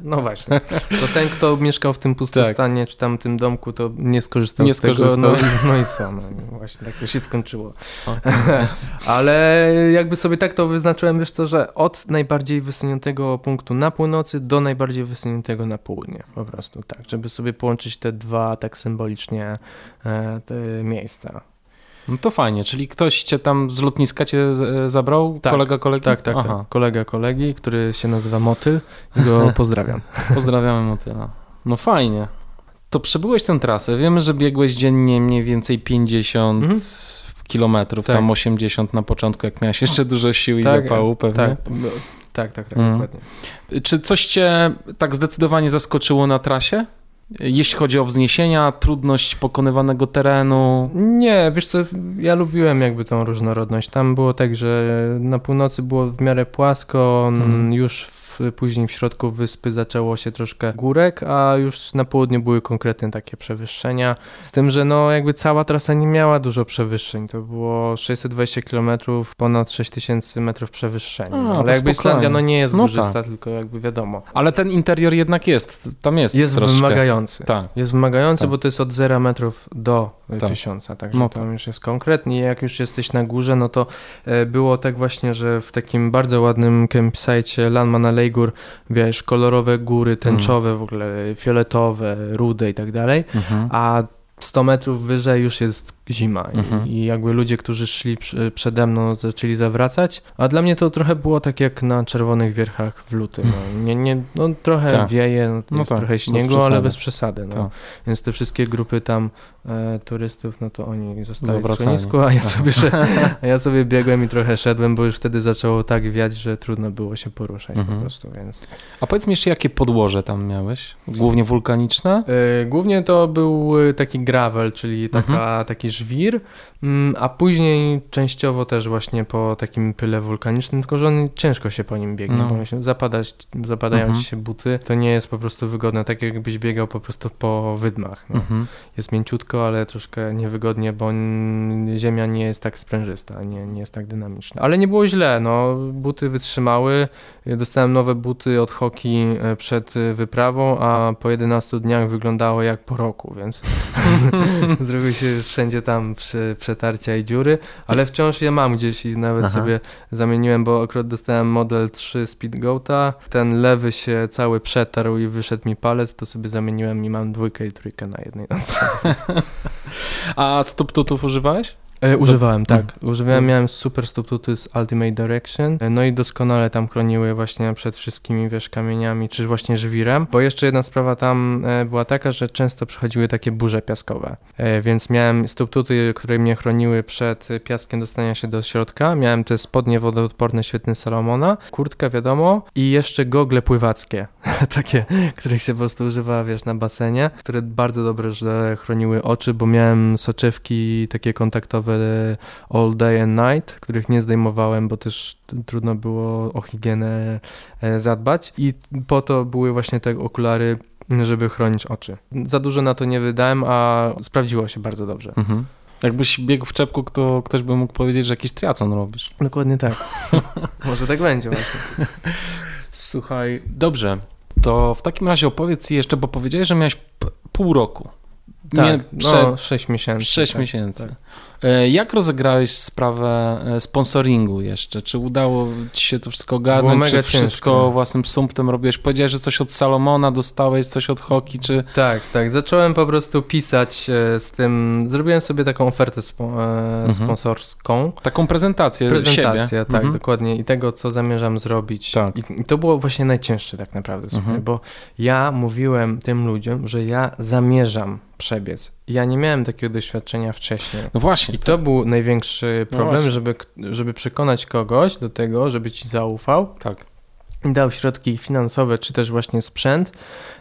No właśnie. To ten, kto mieszkał w tym pustostanie, czy tam tym domku, to nie skorzystał Nie z tego. No, i- no i co? No, właśnie tak to się skończyło. [laughs] Ale jakby sobie tak to wyznaczyłem, wiesz co, że od najbardziej wysuniętego punktu na północy do najbardziej wysuniętego na południe. Po prostu tak, żeby sobie połączyć te dwa tak symbolicznie e, te miejsca. No to fajnie, czyli ktoś cię tam z lotniska cię z- zabrał? Tak. Kolega kolegi? Tak, tak, Aha. tak. Kolega kolegi, który się nazywa Motyl i go [laughs] pozdrawiam. Pozdrawiamy Motyla. No fajnie. To przebyłeś tę trasę. Wiemy, że biegłeś dziennie mniej więcej 50 Mhm. kilometrów, Tak. tam 80 na początku, jak miałeś jeszcze dużo sił i Tak, zapału pewnie. Tak, no, tak, tak, tak Mm. dokładnie. Czy coś cię tak zdecydowanie zaskoczyło na trasie? Jeśli chodzi o wzniesienia, trudność pokonywanego terenu. Nie, wiesz co, ja lubiłem jakby tą różnorodność. Tam było tak, że na północy było w miarę płasko, Mhm. już w, później w środku wyspy zaczęło się troszkę górek, a już na południu były konkretne takie przewyższenia. Z tym, że no jakby cała trasa nie miała dużo przewyższeń. To było 620 km, ponad 6000 metrów przewyższenia. A, Ale jakby. Islandia no nie jest No górzysta, tylko jakby wiadomo. Ale ten interior jednak jest, tam jest Jest troszkę. wymagający. Tak. Jest wymagający, Tak. bo to jest od 0 metrów do Tak. 1000, także No tam tak. już jest konkretnie. Jak już jesteś na górze, no to e, było tak właśnie, że w takim bardzo ładnym campsite Landmana Leigur, wiesz, kolorowe góry, tęczowe w ogóle, fioletowe, rude i tak dalej, Mhm. a 100 metrów wyżej już jest zima I- Mhm. i jakby ludzie, którzy szli przede mną zaczęli zawracać, a dla mnie to trochę było tak jak na Czerwonych Wierchach w lutym. No, nie, nie, no trochę Tak. wieje, no, No jest tak, trochę bez śniegu, przesady. ale bez przesady. No. Tak. Więc te wszystkie grupy tam e, turystów, no to oni zostali w Zawracali. schronisku, a ja, sobie, [laughs] a ja sobie biegłem i trochę szedłem, bo już wtedy zaczęło tak wiać, że trudno było się poruszać Mhm. po prostu, więc... A powiedz mi jeszcze, jakie podłoże tam miałeś? Głównie wulkaniczne? E, Głównie to był e, taki gravel, czyli taka, Mhm. taki żwir, mm, a później częściowo też właśnie po takim pyle wulkanicznym, tylko że on ciężko się po nim biegnie, No. bo się zapadać, zapadają Mhm. ci się buty, to nie jest po prostu wygodne, tak jakbyś biegał po prostu po wydmach. No. Mhm. Jest mięciutko, ale troszkę niewygodnie, bo ziemia nie jest tak sprężysta, nie, nie jest tak dynamiczna. Ale nie było źle, no, buty wytrzymały, dostałem nowe buty od hoki e, przed e, wyprawą, a po 11 dniach wyglądało jak po roku, więc [laughs] zrobiły się wszędzie tam prze, przetarcia i dziury, ale wciąż je mam gdzieś i nawet Aha. sobie zamieniłem, bo akurat dostałem model 3 Speedgoata, ten lewy się cały przetarł i wyszedł mi palec, to sobie zamieniłem i mam dwójkę i trójkę na jednej nocy. [laughs] A subtutów używałeś? E, używałem, tak. Mm. Używałem, Mm. miałem super subtuty z Ultimate Direction, e, no i doskonale tam chroniły właśnie przed wszystkimi, wiesz, kamieniami, czy właśnie żwirem, bo jeszcze jedna sprawa tam e, była taka, że często przychodziły takie burze piaskowe, więc miałem subtuty, które mnie chroniły przed piaskiem dostania się do środka, miałem te spodnie wodoodporne świetne Salomona, kurtkę wiadomo i jeszcze gogle pływackie, [laughs] takie, których się po prostu używa, wiesz, na basenie, które bardzo dobrze chroniły oczy, bo miałem soczewki takie kontaktowe all day and night, których nie zdejmowałem, bo też trudno było o higienę e, zadbać i po to były właśnie te okulary żeby chronić oczy. Za dużo na to nie wydałem, a sprawdziło się bardzo dobrze. Mhm. Jakbyś biegł w czepku, to ktoś by mógł powiedzieć, że jakiś triatlon robisz. Dokładnie tak. [laughs] Może tak będzie właśnie. Słuchaj, dobrze. To w takim razie opowiedz jeszcze, bo powiedziałeś, że miałeś p- pół roku. Tak, Nie, prze, no 6 miesięcy. 6 tak, miesięcy. tak. E, Jak rozegrałeś sprawę e, sponsoringu jeszcze? Czy udało ci się to wszystko ogarnąć? mega Czy wszystko ciężko. własnym sumptem robiłeś? Powiedziałeś, że coś od Salomona dostałeś, coś od Hoki, czy... Tak, tak. Zacząłem po prostu pisać e, z tym. Zrobiłem sobie taką ofertę spo, Mhm. sponsorską. Taką prezentację, Prezentację, siebie. tak, Mhm. dokładnie. I tego, co zamierzam zrobić. Tak. I, to było właśnie najcięższe tak naprawdę, Mhm. bo ja mówiłem tym ludziom, że ja zamierzam przebiec. Ja nie miałem takiego doświadczenia wcześniej. No właśnie. I to był największy No problem, właśnie. żeby, żeby przekonać kogoś do tego, żeby ci zaufał Tak. Dał środki finansowe, czy też właśnie sprzęt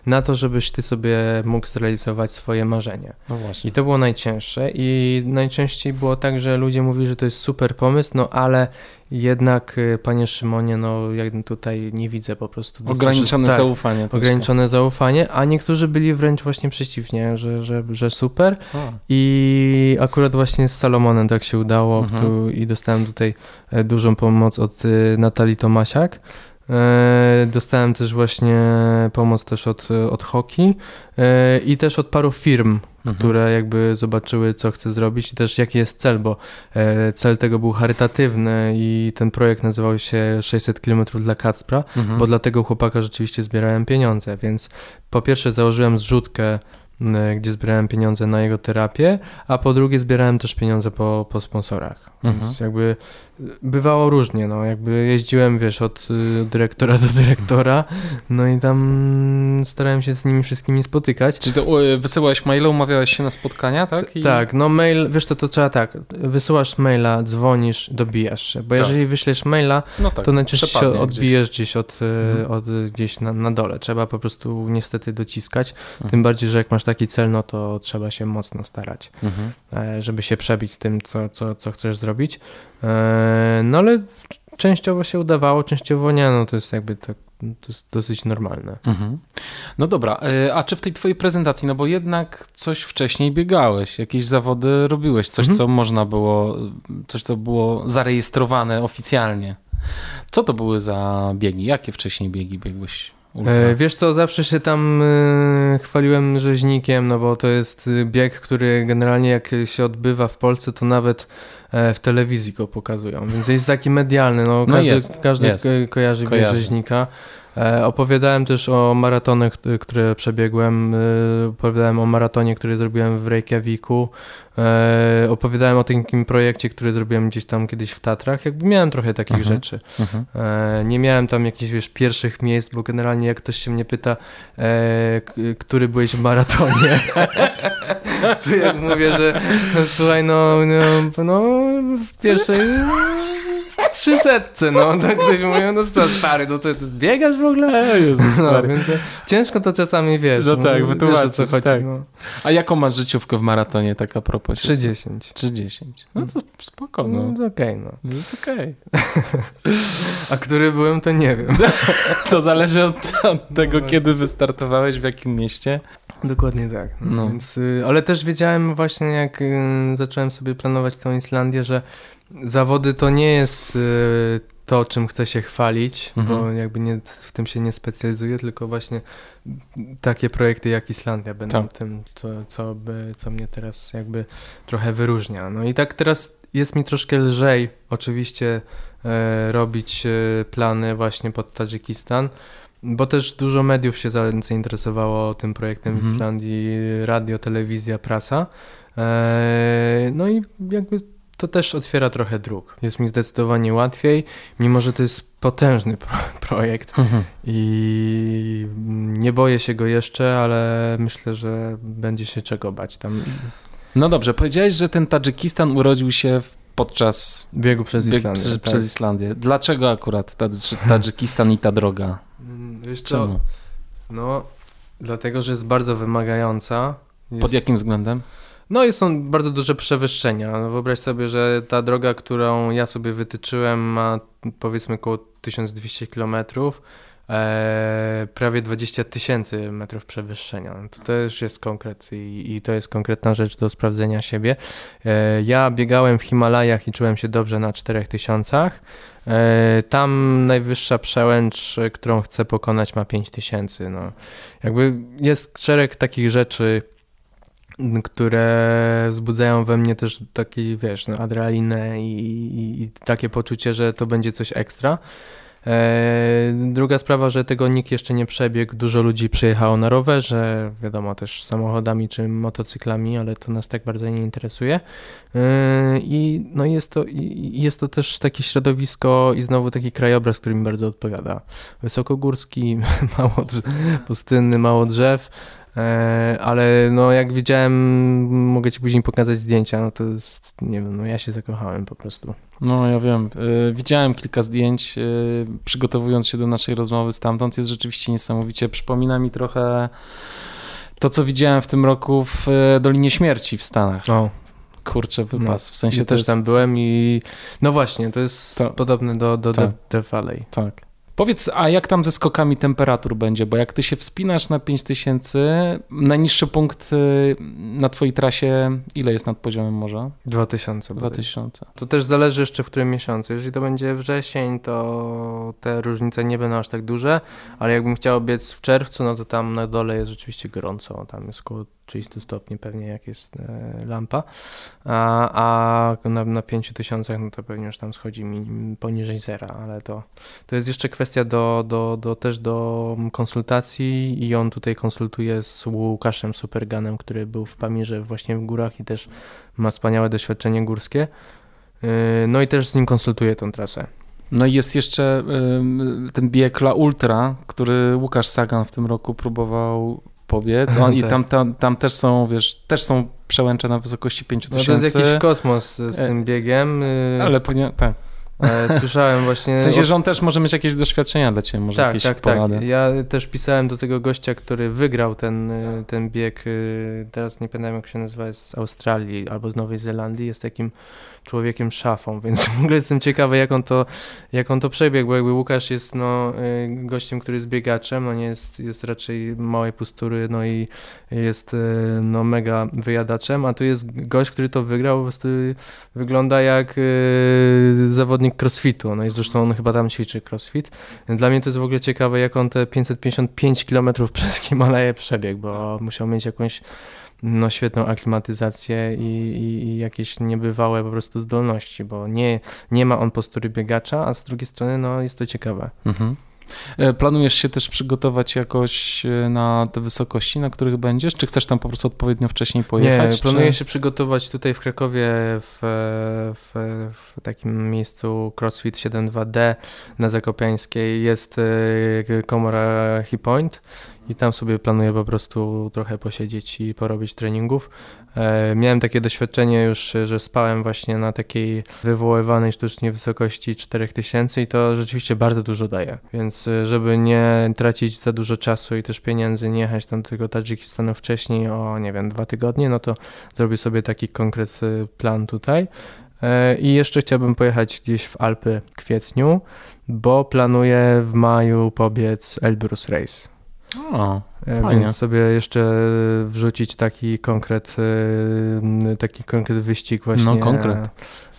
na to, żebyś ty sobie mógł zrealizować swoje marzenie. No. I to było najcięższe i najczęściej było tak, że ludzie mówili, że to jest super pomysł, no ale jednak, y, panie Szymonie, no ja tutaj nie widzę po prostu. Ograniczone tak, zaufanie. troszkę. Ograniczone zaufanie, a niektórzy byli wręcz właśnie przeciwnie, że, że, że super. A. I akurat właśnie z Salomonem tak się udało Mhm. tu, i dostałem tutaj e, dużą pomoc od y, Natalii Tomasiak. E, Dostałem też właśnie pomoc też od, od Hoki e, i też od paru firm, Mhm. które jakby zobaczyły, co chcę zrobić i też jaki jest cel, bo e, cel tego był charytatywny i ten projekt nazywał się 600 km dla Kacpra, Mhm. bo dla tego chłopaka rzeczywiście zbierałem pieniądze, więc po pierwsze założyłem zrzutkę gdzie zbierałem pieniądze na jego terapię, a po drugie zbierałem też pieniądze po, po sponsorach. Mhm. Więc jakby bywało różnie, no jakby jeździłem, wiesz, od y, dyrektora [laughs] do dyrektora, no i tam starałem się z nimi wszystkimi spotykać. Czyli to e, wysyłałeś maile, umawiałeś się na spotkania, tak? I... Tak, no mail, wiesz co, to trzeba tak, wysyłasz maila, dzwonisz, dobijasz się, bo Tak. jeżeli wyślesz maila, No tak, to najczęściej się odbijesz gdzieś, od, e, Mhm. od gdzieś na, na dole. Trzeba po prostu niestety dociskać. Mhm. Tym bardziej, że jak masz taki cel, no to trzeba się mocno starać, Gdzieś. Mhm. e, żeby się przebić z tym, co, co, co chcesz zrobić. E, No ale częściowo się udawało, częściowo nie, no to jest jakby tak, to jest dosyć normalne. Mhm. No dobra, e, a czy w tej twojej prezentacji, no bo jednak coś wcześniej biegałeś, jakieś zawody robiłeś, coś Mhm. co można było, coś co było zarejestrowane oficjalnie. Co to były za biegi? Jakie wcześniej biegi biegłeś? Ultra? E, Wiesz co, zawsze się tam e, chwaliłem rzeźnikiem, no bo to jest y, bieg, który generalnie jak się odbywa w Polsce, to nawet e, w telewizji go pokazują, więc jest taki medialny, no, No każdy, jest, każdy jest. ko- kojarzy bieg Kojarzy. rzeźnika. E, Opowiadałem też o maratonach, które przebiegłem, y, opowiadałem o maratonie, który zrobiłem w Reykjaviku, e, opowiadałem o takim projekcie, który zrobiłem gdzieś tam kiedyś w Tatrach, jakby miałem trochę takich Mhm. rzeczy. Mhm. E, Nie miałem tam jakichś, wiesz, pierwszych miejsc, bo generalnie jak ktoś się mnie pyta, e, który byłeś w maratonie, [laughs] to jak mówię, że no, słuchaj, no, no, no w pierwszej [laughs] trzy setce, no, to ktoś mówi, no co stary, no to ty biegasz w ogóle? E, Jezus No, więc e, ciężko to czasami, wiesz, No tak, wiesz, wytłumaczyć, co chodzi, tak. no. A jaką masz życiówkę w maratonie, tak a propos? 3,10. 3,10. No to spoko, No, no. to okej, no. Jest okej. [laughs] A który byłem, to nie wiem. [laughs] To zależy od, od tego, właśnie. kiedy wystartowałeś, w jakim mieście. Dokładnie tak. No. Więc, y, ale też wiedziałem właśnie, jak y, zacząłem sobie planować tą Islandię, że zawody to nie jest y, to, czym chcę się chwalić, Mhm. bo jakby nie, w tym się nie specjalizuję, tylko właśnie takie projekty jak Islandia będą Tak. tym, co, co, by, co mnie teraz jakby trochę wyróżnia. No i tak teraz jest mi troszkę lżej oczywiście e, robić e, plany właśnie pod Tadżykistan, bo też dużo mediów się za- zainteresowało tym projektem w Mhm. Islandii, radio, telewizja, prasa. E, no i jakby to też otwiera trochę dróg. Jest mi zdecydowanie łatwiej, mimo że to jest potężny pro [laughs] projekt i nie boję się go jeszcze, ale myślę, że będzie się czego bać tam No dobrze, powiedziałeś, że ten Tadżykistan urodził się podczas biegu przez biegu Islandię. przez, tak. przez Islandię. Dlaczego akurat Tadży- [laughs] Tadżykistan i ta droga? Mm, Wiesz co, Czemu? no dlatego, że jest bardzo wymagająca. Jest, Pod jakim względem? No i są bardzo duże przewyższenia. No, wyobraź sobie, że ta droga, którą ja sobie wytyczyłem ma powiedzmy około 1200 kilometrów, e, prawie 20 tysięcy metrów przewyższenia. No to też jest konkret i, i to jest konkretna rzecz do sprawdzenia siebie. E, ja biegałem w Himalajach i czułem się dobrze na 4000. E, tam najwyższa przełęcz, którą chcę pokonać ma 5000. No. Jakby jest szereg takich rzeczy, które wzbudzają we mnie też taki, wiesz, no, adrenalinę i, i, i takie poczucie, że to będzie coś ekstra. E, druga sprawa, że tego nikt jeszcze nie przebiegł. Dużo ludzi przyjechało na rowerze, wiadomo, też samochodami czy motocyklami, ale to nas tak bardzo nie interesuje. E, I no jest to, jest to też takie środowisko i znowu taki krajobraz, który mi bardzo odpowiada. Wysokogórski, [laughs] mało pustynny, mało drzew. E, ale no jak widziałem, mogę ci później pokazać zdjęcia, no to jest, nie wiem, no ja się zakochałem po prostu. No ja wiem, y, widziałem kilka zdjęć, y, przygotowując się do naszej rozmowy stamtąd, jest rzeczywiście niesamowicie, przypomina mi trochę to, co widziałem w tym roku w Dolinie Śmierci w Stanach. O, Kurczę, wypas, w sensie ja też jest, tam byłem i no właśnie, to jest To- podobne do, do tak. Death, Death Valley. Tak. Powiedz, a jak tam ze skokami temperatur będzie? Bo jak ty się wspinasz na 5000, najniższy punkt y, na twojej trasie, ile jest nad poziomem morza? 2000. bodaj. 2000. To też zależy jeszcze w którym miesiącu. Jeżeli to będzie wrzesień, to te różnice nie będą aż tak duże, ale jakbym chciał biec w czerwcu, no to tam na dole jest rzeczywiście gorąco. Tam jest około 30 stopni pewnie, jak jest e, lampa. A, a na, na 5000 no to pewnie już tam schodzi mi poniżej zera, ale to, to jest jeszcze kwestia do, do, do, też do konsultacji i on tutaj konsultuje z Łukaszem Superganem, który był w Pamirze właśnie w górach i też ma wspaniałe doświadczenie górskie. Yy, no i też z nim konsultuje tą trasę. No i jest jeszcze ten bieg La Ultra, który Łukasz Sagan w tym roku próbował pobiec. On, I tam, tam, tam też są, wiesz, też są przełęcze na wysokości 5000. No to jest jakiś kosmos z tym biegiem. Y, Ale tak. E, słyszałem właśnie. W sensie, że on też może mieć jakieś doświadczenia dla ciebie, może tak, jakieś tak, porady. Tak. Ja też pisałem do tego gościa, który wygrał ten, y, ten bieg. Y, teraz nie pamiętam jak się nazywa, jest z Australii albo z Nowej Zelandii. Jest takim człowiekiem szafą, [laughs] więc w ogóle jestem ciekawy, jak on to, jak on to przebiegł, bo jakby Łukasz jest no, y, gościem, który jest biegaczem, no nie jest, jest raczej małej postury, no i jest y, no, mega wyjadaczem, a tu jest gość, który to wygrał, po prostu wygląda jak y, zawodnik crossfitu, no i zresztą on chyba tam ćwiczy crossfit. Dla mnie to jest w ogóle ciekawe, jak on te 555 km [laughs] przez Himalaje przebiegł, bo musiał mieć jakąś no, świetną aklimatyzację i, i, i, jakieś niebywałe po prostu zdolności, bo nie, nie ma on postury biegacza, a z drugiej strony no, jest to ciekawe. Mhm. E, planujesz się też przygotować jakoś e, na te wysokości, na których będziesz? Czy chcesz tam po prostu odpowiednio wcześniej pojechać? Nie, planuję czy... się przygotować tutaj w Krakowie w, w, w takim miejscu CrossFit 72D na Zakopiańskiej. Jest e, komora Hipoint i tam sobie planuję po prostu trochę posiedzieć i porobić treningów. E, miałem takie doświadczenie już, że spałem właśnie na takiej wywoływanej sztucznie wysokości 4000 i to rzeczywiście bardzo dużo daje, więc e, żeby nie tracić za dużo czasu i też pieniędzy, nie jechać tam do tego Tadżykistanu wcześniej o, nie wiem, dwa tygodnie, no to zrobię sobie taki konkretny plan tutaj. E, I jeszcze chciałbym pojechać gdzieś w Alpy w kwietniu, bo planuję w maju pobiec Elbrus Race. O, e, fajnie. Więc sobie jeszcze wrzucić taki konkret, e, taki konkret wyścig właśnie. No, konkret.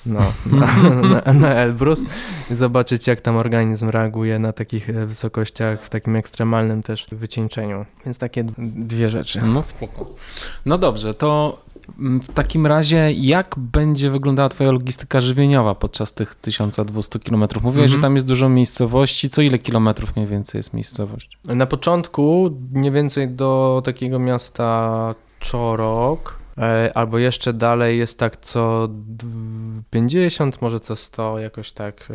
No, na, na, na Elbrus i zobaczyć, jak tam organizm reaguje na takich e, wysokościach, w takim ekstremalnym też wycieńczeniu. Więc takie dwie rzeczy. No spoko. No dobrze, to w takim razie, jak będzie wyglądała Twoja logistyka żywieniowa podczas tych 1200 km? Mówiłeś, mhm. że tam jest dużo miejscowości. Co ile kilometrów mniej więcej jest miejscowość? Na początku mniej więcej do takiego miasta Czorok, e, albo jeszcze dalej jest tak co 50, może co 100, jakoś tak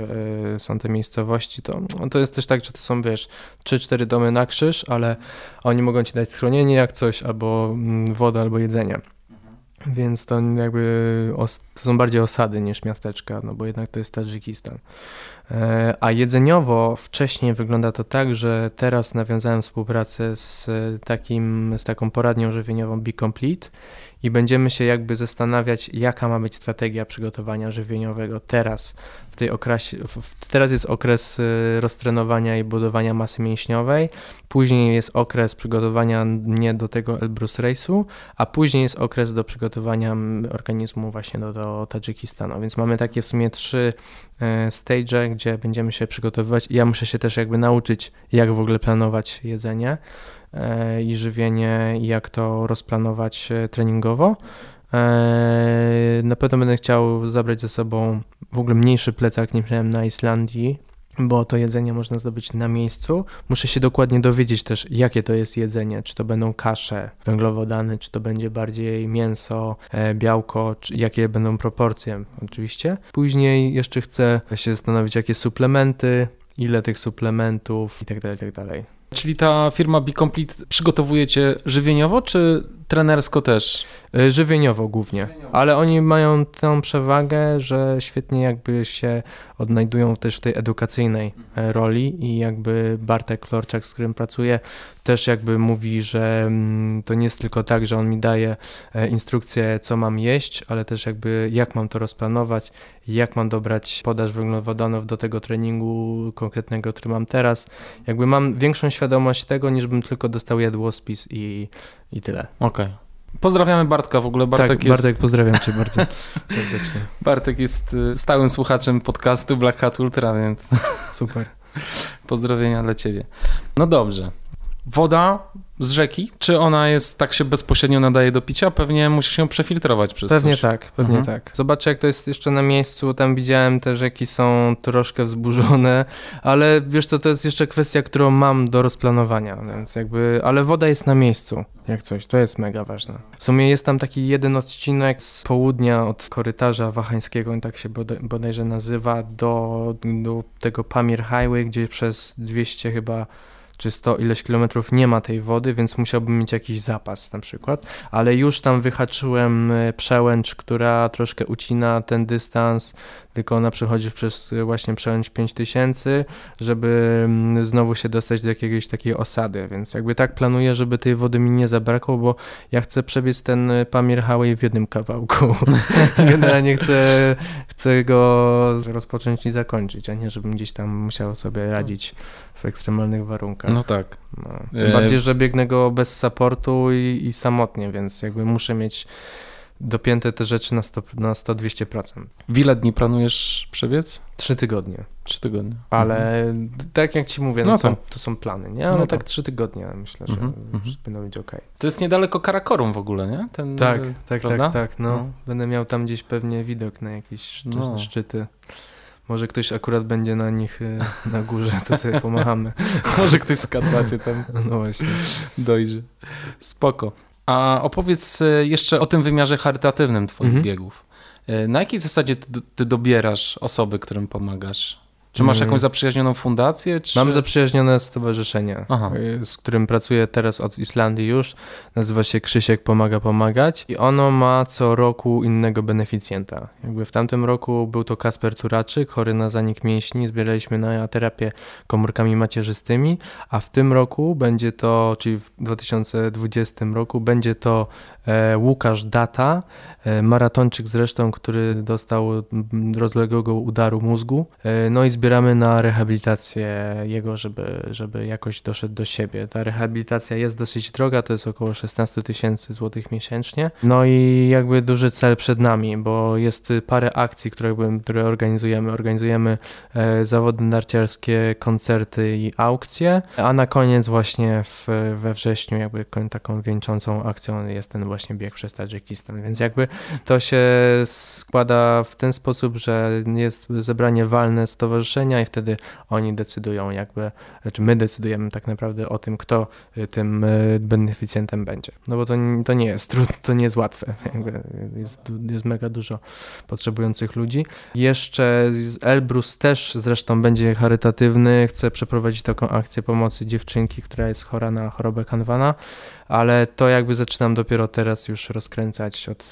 e, są te miejscowości. To, to jest też tak, że to są, wiesz, 3-4 domy na krzyż, ale oni mogą ci dać schronienie jak coś, albo mm, wodę, albo jedzenie. Więc to jakby to są bardziej osady niż miasteczka, no bo jednak to jest Tadżykistan. E, a jedzeniowo wcześniej wygląda to tak, że teraz nawiązałem współpracę z, takim, z taką poradnią żywieniową Be Complete i będziemy się jakby zastanawiać, jaka ma być strategia przygotowania żywieniowego teraz, w tej okresie, w, teraz jest okres y, roztrenowania i budowania masy mięśniowej, później jest okres przygotowania mnie do tego Elbrus Race'u, a później jest okres do przygotowania organizmu właśnie do, do Tadżykistanu, więc mamy takie w sumie trzy y, stage, gdzie będziemy się przygotowywać. Ja muszę się też jakby nauczyć, jak w ogóle planować jedzenie, E, i żywienie, i jak to rozplanować treningowo. E, na pewno będę chciał zabrać ze sobą w ogóle mniejszy plecak niż miałem na Islandii, bo to jedzenie można zdobyć na miejscu. Muszę się dokładnie dowiedzieć też, jakie to jest jedzenie, czy to będą kasze, węglowodany, czy to będzie bardziej mięso, białko, czy jakie będą proporcje oczywiście. Później jeszcze chcę się zastanowić, jakie suplementy, ile tych suplementów itd., tak itd. Tak Czyli ta firma Be Complete przygotowuje cię żywieniowo, czy trenersko też? Y, żywieniowo głównie, ale oni mają tę przewagę, że świetnie jakby się odnajdują też w tej edukacyjnej e, roli i jakby Bartek Florczak, z którym pracuję, też jakby mówi, że mm, to nie jest tylko tak, że on mi daje e, instrukcję, co mam jeść, ale też jakby jak mam to rozplanować, jak mam dobrać podaż węglowodanów do tego treningu konkretnego, który mam teraz. Jakby mam większą świadomość tego, niż bym tylko dostał jadłospis i, i tyle. Okej. Okay. Pozdrawiamy Bartka w ogóle. Bartek tak, jest... Bartek, pozdrawiam cię bardzo [laughs] serdecznie. Bartek jest y, stałym słuchaczem podcastu Black Hat Ultra, więc super. [laughs] Pozdrowienia dla ciebie. No dobrze. Woda z rzeki, czy ona jest tak się bezpośrednio nadaje do picia? Pewnie musi się przefiltrować przez Pewnie coś. tak, pewnie Mhm. tak. Zobaczę, jak to jest jeszcze na miejscu. Tam widziałem, te rzeki są troszkę wzburzone, ale wiesz co, to jest jeszcze kwestia, którą mam do rozplanowania, więc jakby, ale woda jest na miejscu, jak coś, to jest mega ważne. W sumie jest tam taki jeden odcinek z południa od korytarza wahańskiego, on tak się bodaj, bodajże nazywa, do, do tego Pamir Highway, gdzie przez 200 chyba czy 100 ileś kilometrów nie ma tej wody, więc musiałbym mieć jakiś zapas na przykład, ale już tam wyhaczyłem e, przełęcz, która troszkę ucina ten dystans, tylko ona przechodzi przez e, właśnie przełęcz 5000, żeby mm, znowu się dostać do jakiejś takiej osady, więc jakby tak planuję, żeby tej wody mi nie zabrakło, bo ja chcę przebiec ten e, Pamir Highway w jednym kawałku. [laughs] Generalnie chcę, chcę go rozpocząć i zakończyć, a nie żebym gdzieś tam musiał sobie radzić w ekstremalnych warunkach. No tak. No, tym E, bardziej, że biegnę go bez supportu i, i samotnie, więc jakby muszę mieć dopięte te rzeczy na 100%, na 100-200%. W ile dni planujesz przebiec? Trzy tygodnie, Trzy tygodnie. ale tak jak ci mówię, no No są, tak. to są plany, nie? Ale No tak tak. trzy tygodnie myślę, że, Mhm, że mhm. będą być okej. To jest niedaleko Karakorum w ogóle, nie? Ten, Tak, e, tak, prawda? tak, tak, no. No. Będę miał tam gdzieś pewnie widok na jakieś No. szczyty. Może ktoś akurat będzie na nich y, na górze, to sobie pomachamy. [laughs] Może ktoś z Karpacie tam No właśnie. dojrzy. Spoko. A opowiedz e, jeszcze o tym wymiarze charytatywnym twoich Mhm. biegów. E, Na jakiej zasadzie ty, ty dobierasz osoby, którym pomagasz? Czy masz Mm. jakąś zaprzyjaźnioną fundację? Czy... Mam zaprzyjaźnione stowarzyszenie, Aha. y, z którym pracuję teraz od Islandii już. Nazywa się Krzysiek Pomaga Pomagać i ono ma co roku innego beneficjenta. Jakby w tamtym roku był to Kasper Turaczyk, chory na zanik mięśni. Zbieraliśmy na terapię komórkami macierzystymi, a w tym roku będzie to, czyli w 2020 roku, będzie to e, Łukasz Data, e, maratończyk zresztą, który dostał mm, rozległego udaru mózgu. E, no i zbieramy na rehabilitację jego, żeby, żeby jakoś doszedł do siebie. Ta rehabilitacja jest dosyć droga, to jest około 16 tysięcy złotych miesięcznie. No i jakby duży cel przed nami, bo jest parę akcji, które, które organizujemy. Organizujemy e, zawody narciarskie, koncerty i aukcje, a na koniec właśnie w, we wrześniu jakby taką wieńczącą akcją jest ten właśnie bieg przez Tadżykistan, więc jakby to się składa w ten sposób, że jest zebranie walne stowarzyszenia i wtedy oni decydują jakby, znaczy my decydujemy tak naprawdę o tym, kto y, tym y, beneficjentem będzie. No bo to, to nie jest trudne, to nie jest łatwe. [laughs] Jakby jest, jest mega dużo potrzebujących ludzi. Jeszcze Elbrus też zresztą będzie charytatywny, chce przeprowadzić taką akcję pomocy dziewczynki, która jest chora na chorobę Kanwana, ale to jakby zaczynam dopiero teraz już rozkręcać od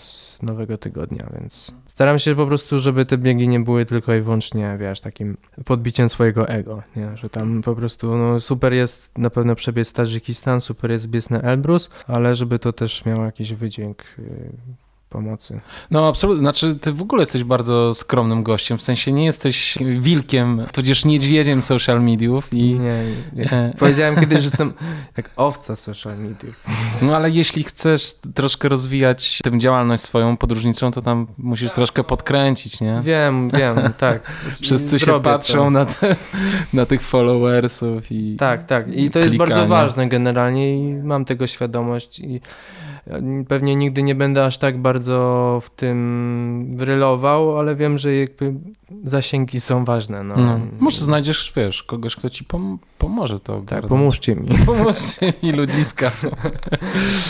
nowego tygodnia, więc staram się po prostu, żeby te biegi nie były tylko i wyłącznie, wiesz, takim podbiciem swojego ego, nie? że tam po prostu no, super jest na pewno przebiec Tadżykistan, super jest biec na Elbrus, ale żeby to też miało jakiś wydźwięk y, pomocy. No absolutnie, znaczy ty w ogóle jesteś bardzo skromnym gościem, w sensie nie jesteś wilkiem, tudzież niedźwiedziem social mediów i... Nie, nie. E, Powiedziałem kiedyś, że jestem [laughs] jak owca social mediów. No ale jeśli chcesz troszkę rozwijać tę działalność swoją podróżniczą, to tam musisz troszkę podkręcić, nie? Wiem, wiem, [laughs] tak. Wszyscy się Zrobię patrzą to. na, te, na tych followersów i... Tak, tak. I to jest bardzo ważne generalnie i mam tego świadomość i pewnie nigdy nie będę aż tak bardzo w tym brylował, ale wiem, że jakby zasięgi są ważne. No. No, może znajdziesz, wiesz, kogoś, kto ci pom- pomoże to Tak, pomóżcie mi. [laughs] Pomóżcie mi ludziska. [laughs]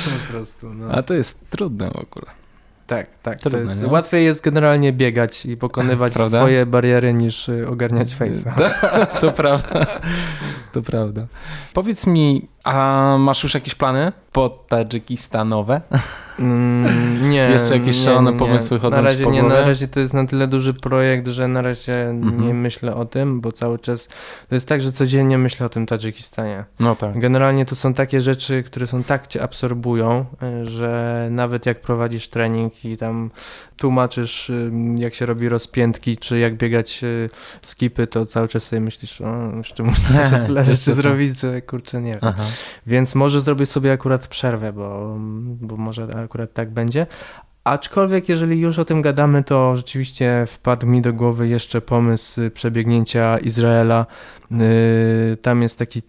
Po prostu, no. A to jest trudne w ogóle. Tak, tak. Trudne, jest, łatwiej jest generalnie biegać i pokonywać Prawda? swoje bariery niż y, ogarniać face'a. To, [laughs] to prawda. To prawda. Powiedz mi, a masz już jakieś plany po-tadżykistanowe? Mm, nie. [laughs] Jeszcze jakieś nie, szalone nie, nie. pomysły chodzą Na razie po nie, na razie to jest na tyle duży projekt, że na razie Mhm. nie myślę o tym, bo cały czas to jest tak, że codziennie myślę o tym Tadżykistanie. No tak. Generalnie to są takie rzeczy, które są tak cię absorbują, że nawet jak prowadzisz trening i tam tłumaczysz, y, jak się robi rozpiętki, czy jak biegać y, skipy, to cały czas sobie myślisz, o, jeszcze muszę [laughs] jeszcze tyle rzeczy zrobić, że kurczę nie wiem. Aha. Więc może zrobię sobie akurat przerwę, bo, bo może akurat tak będzie. Aczkolwiek, jeżeli już o tym gadamy, to rzeczywiście wpadł mi do głowy jeszcze pomysł przebiegnięcia Izraela. Yy, tam jest taki,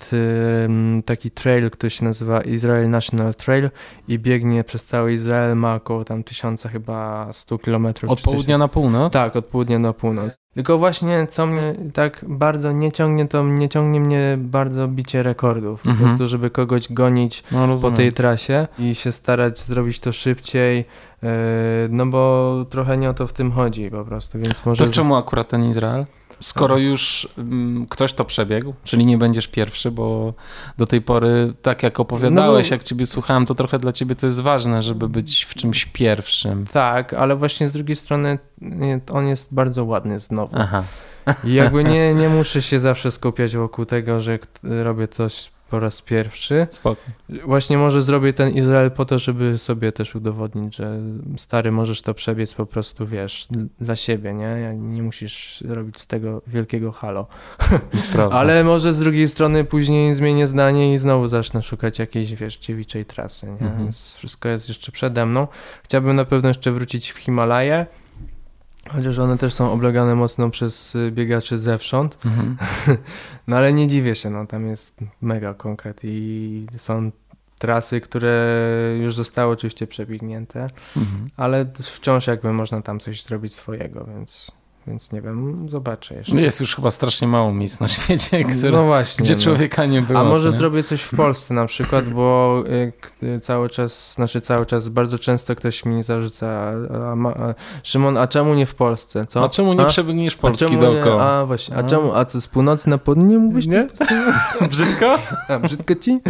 taki trail, który się nazywa Israel National Trail i biegnie przez cały Izrael, ma około tam tysiąca chyba 100 kilometrów. Od południa na północ? Tak, od południa na północ. Tylko właśnie co mnie tak bardzo nie ciągnie, to nie ciągnie mnie bardzo bicie rekordów. Po mhm. prostu, żeby kogoś gonić no, po tej trasie i się starać zrobić to szybciej, yy, no bo trochę nie o to w tym chodzi po prostu, więc może... To czemu akurat ten Izrael? Skoro już mm, ktoś to przebiegł, czyli nie będziesz pierwszy, bo do tej pory, tak jak opowiadałeś, no, jak ciebie słuchałem, to trochę dla ciebie to jest ważne, żeby być w czymś pierwszym. Tak, ale właśnie z drugiej strony on jest bardzo ładny znowu. Aha. I jakby nie, nie muszę się zawsze skupiać wokół tego, że robię coś po raz pierwszy. Spoko. Właśnie może zrobię ten Izrael po to, żeby sobie też udowodnić, że stary, możesz to przebiec po prostu, wiesz, dla siebie, nie? Nie musisz robić z tego wielkiego halo. [laughs] Ale może z drugiej strony później zmienię zdanie i znowu zacznę szukać jakiejś, wiesz, dziewiczej trasy, nie? Mhm. Więc wszystko jest jeszcze przede mną. Chciałbym na pewno jeszcze wrócić w Himalaje. Chociaż one też są oblegane mocno przez y, biegaczy zewsząd. Mhm. [laughs] no ale nie dziwię się, no tam jest mega konkret i są trasy, które już zostały oczywiście przebiegnięte, mhm. ale wciąż jakby można tam coś zrobić swojego, więc więc nie wiem, zobaczę jeszcze. Jest już chyba strasznie mało miejsc na świecie, które, no właśnie, gdzie no. człowieka nie było. A może nie? zrobię coś w Polsce na przykład, bo y, cały czas, znaczy cały czas, bardzo często ktoś mi zarzuca, a, a, a, Szymon, a czemu nie w Polsce? Co? A czemu nie a? przebiegniesz Polski dookoła? A właśnie, a czemu, a co z północy na południe nie mógłbyś? Nie? [laughs] Brzydko? A, brzydko ci?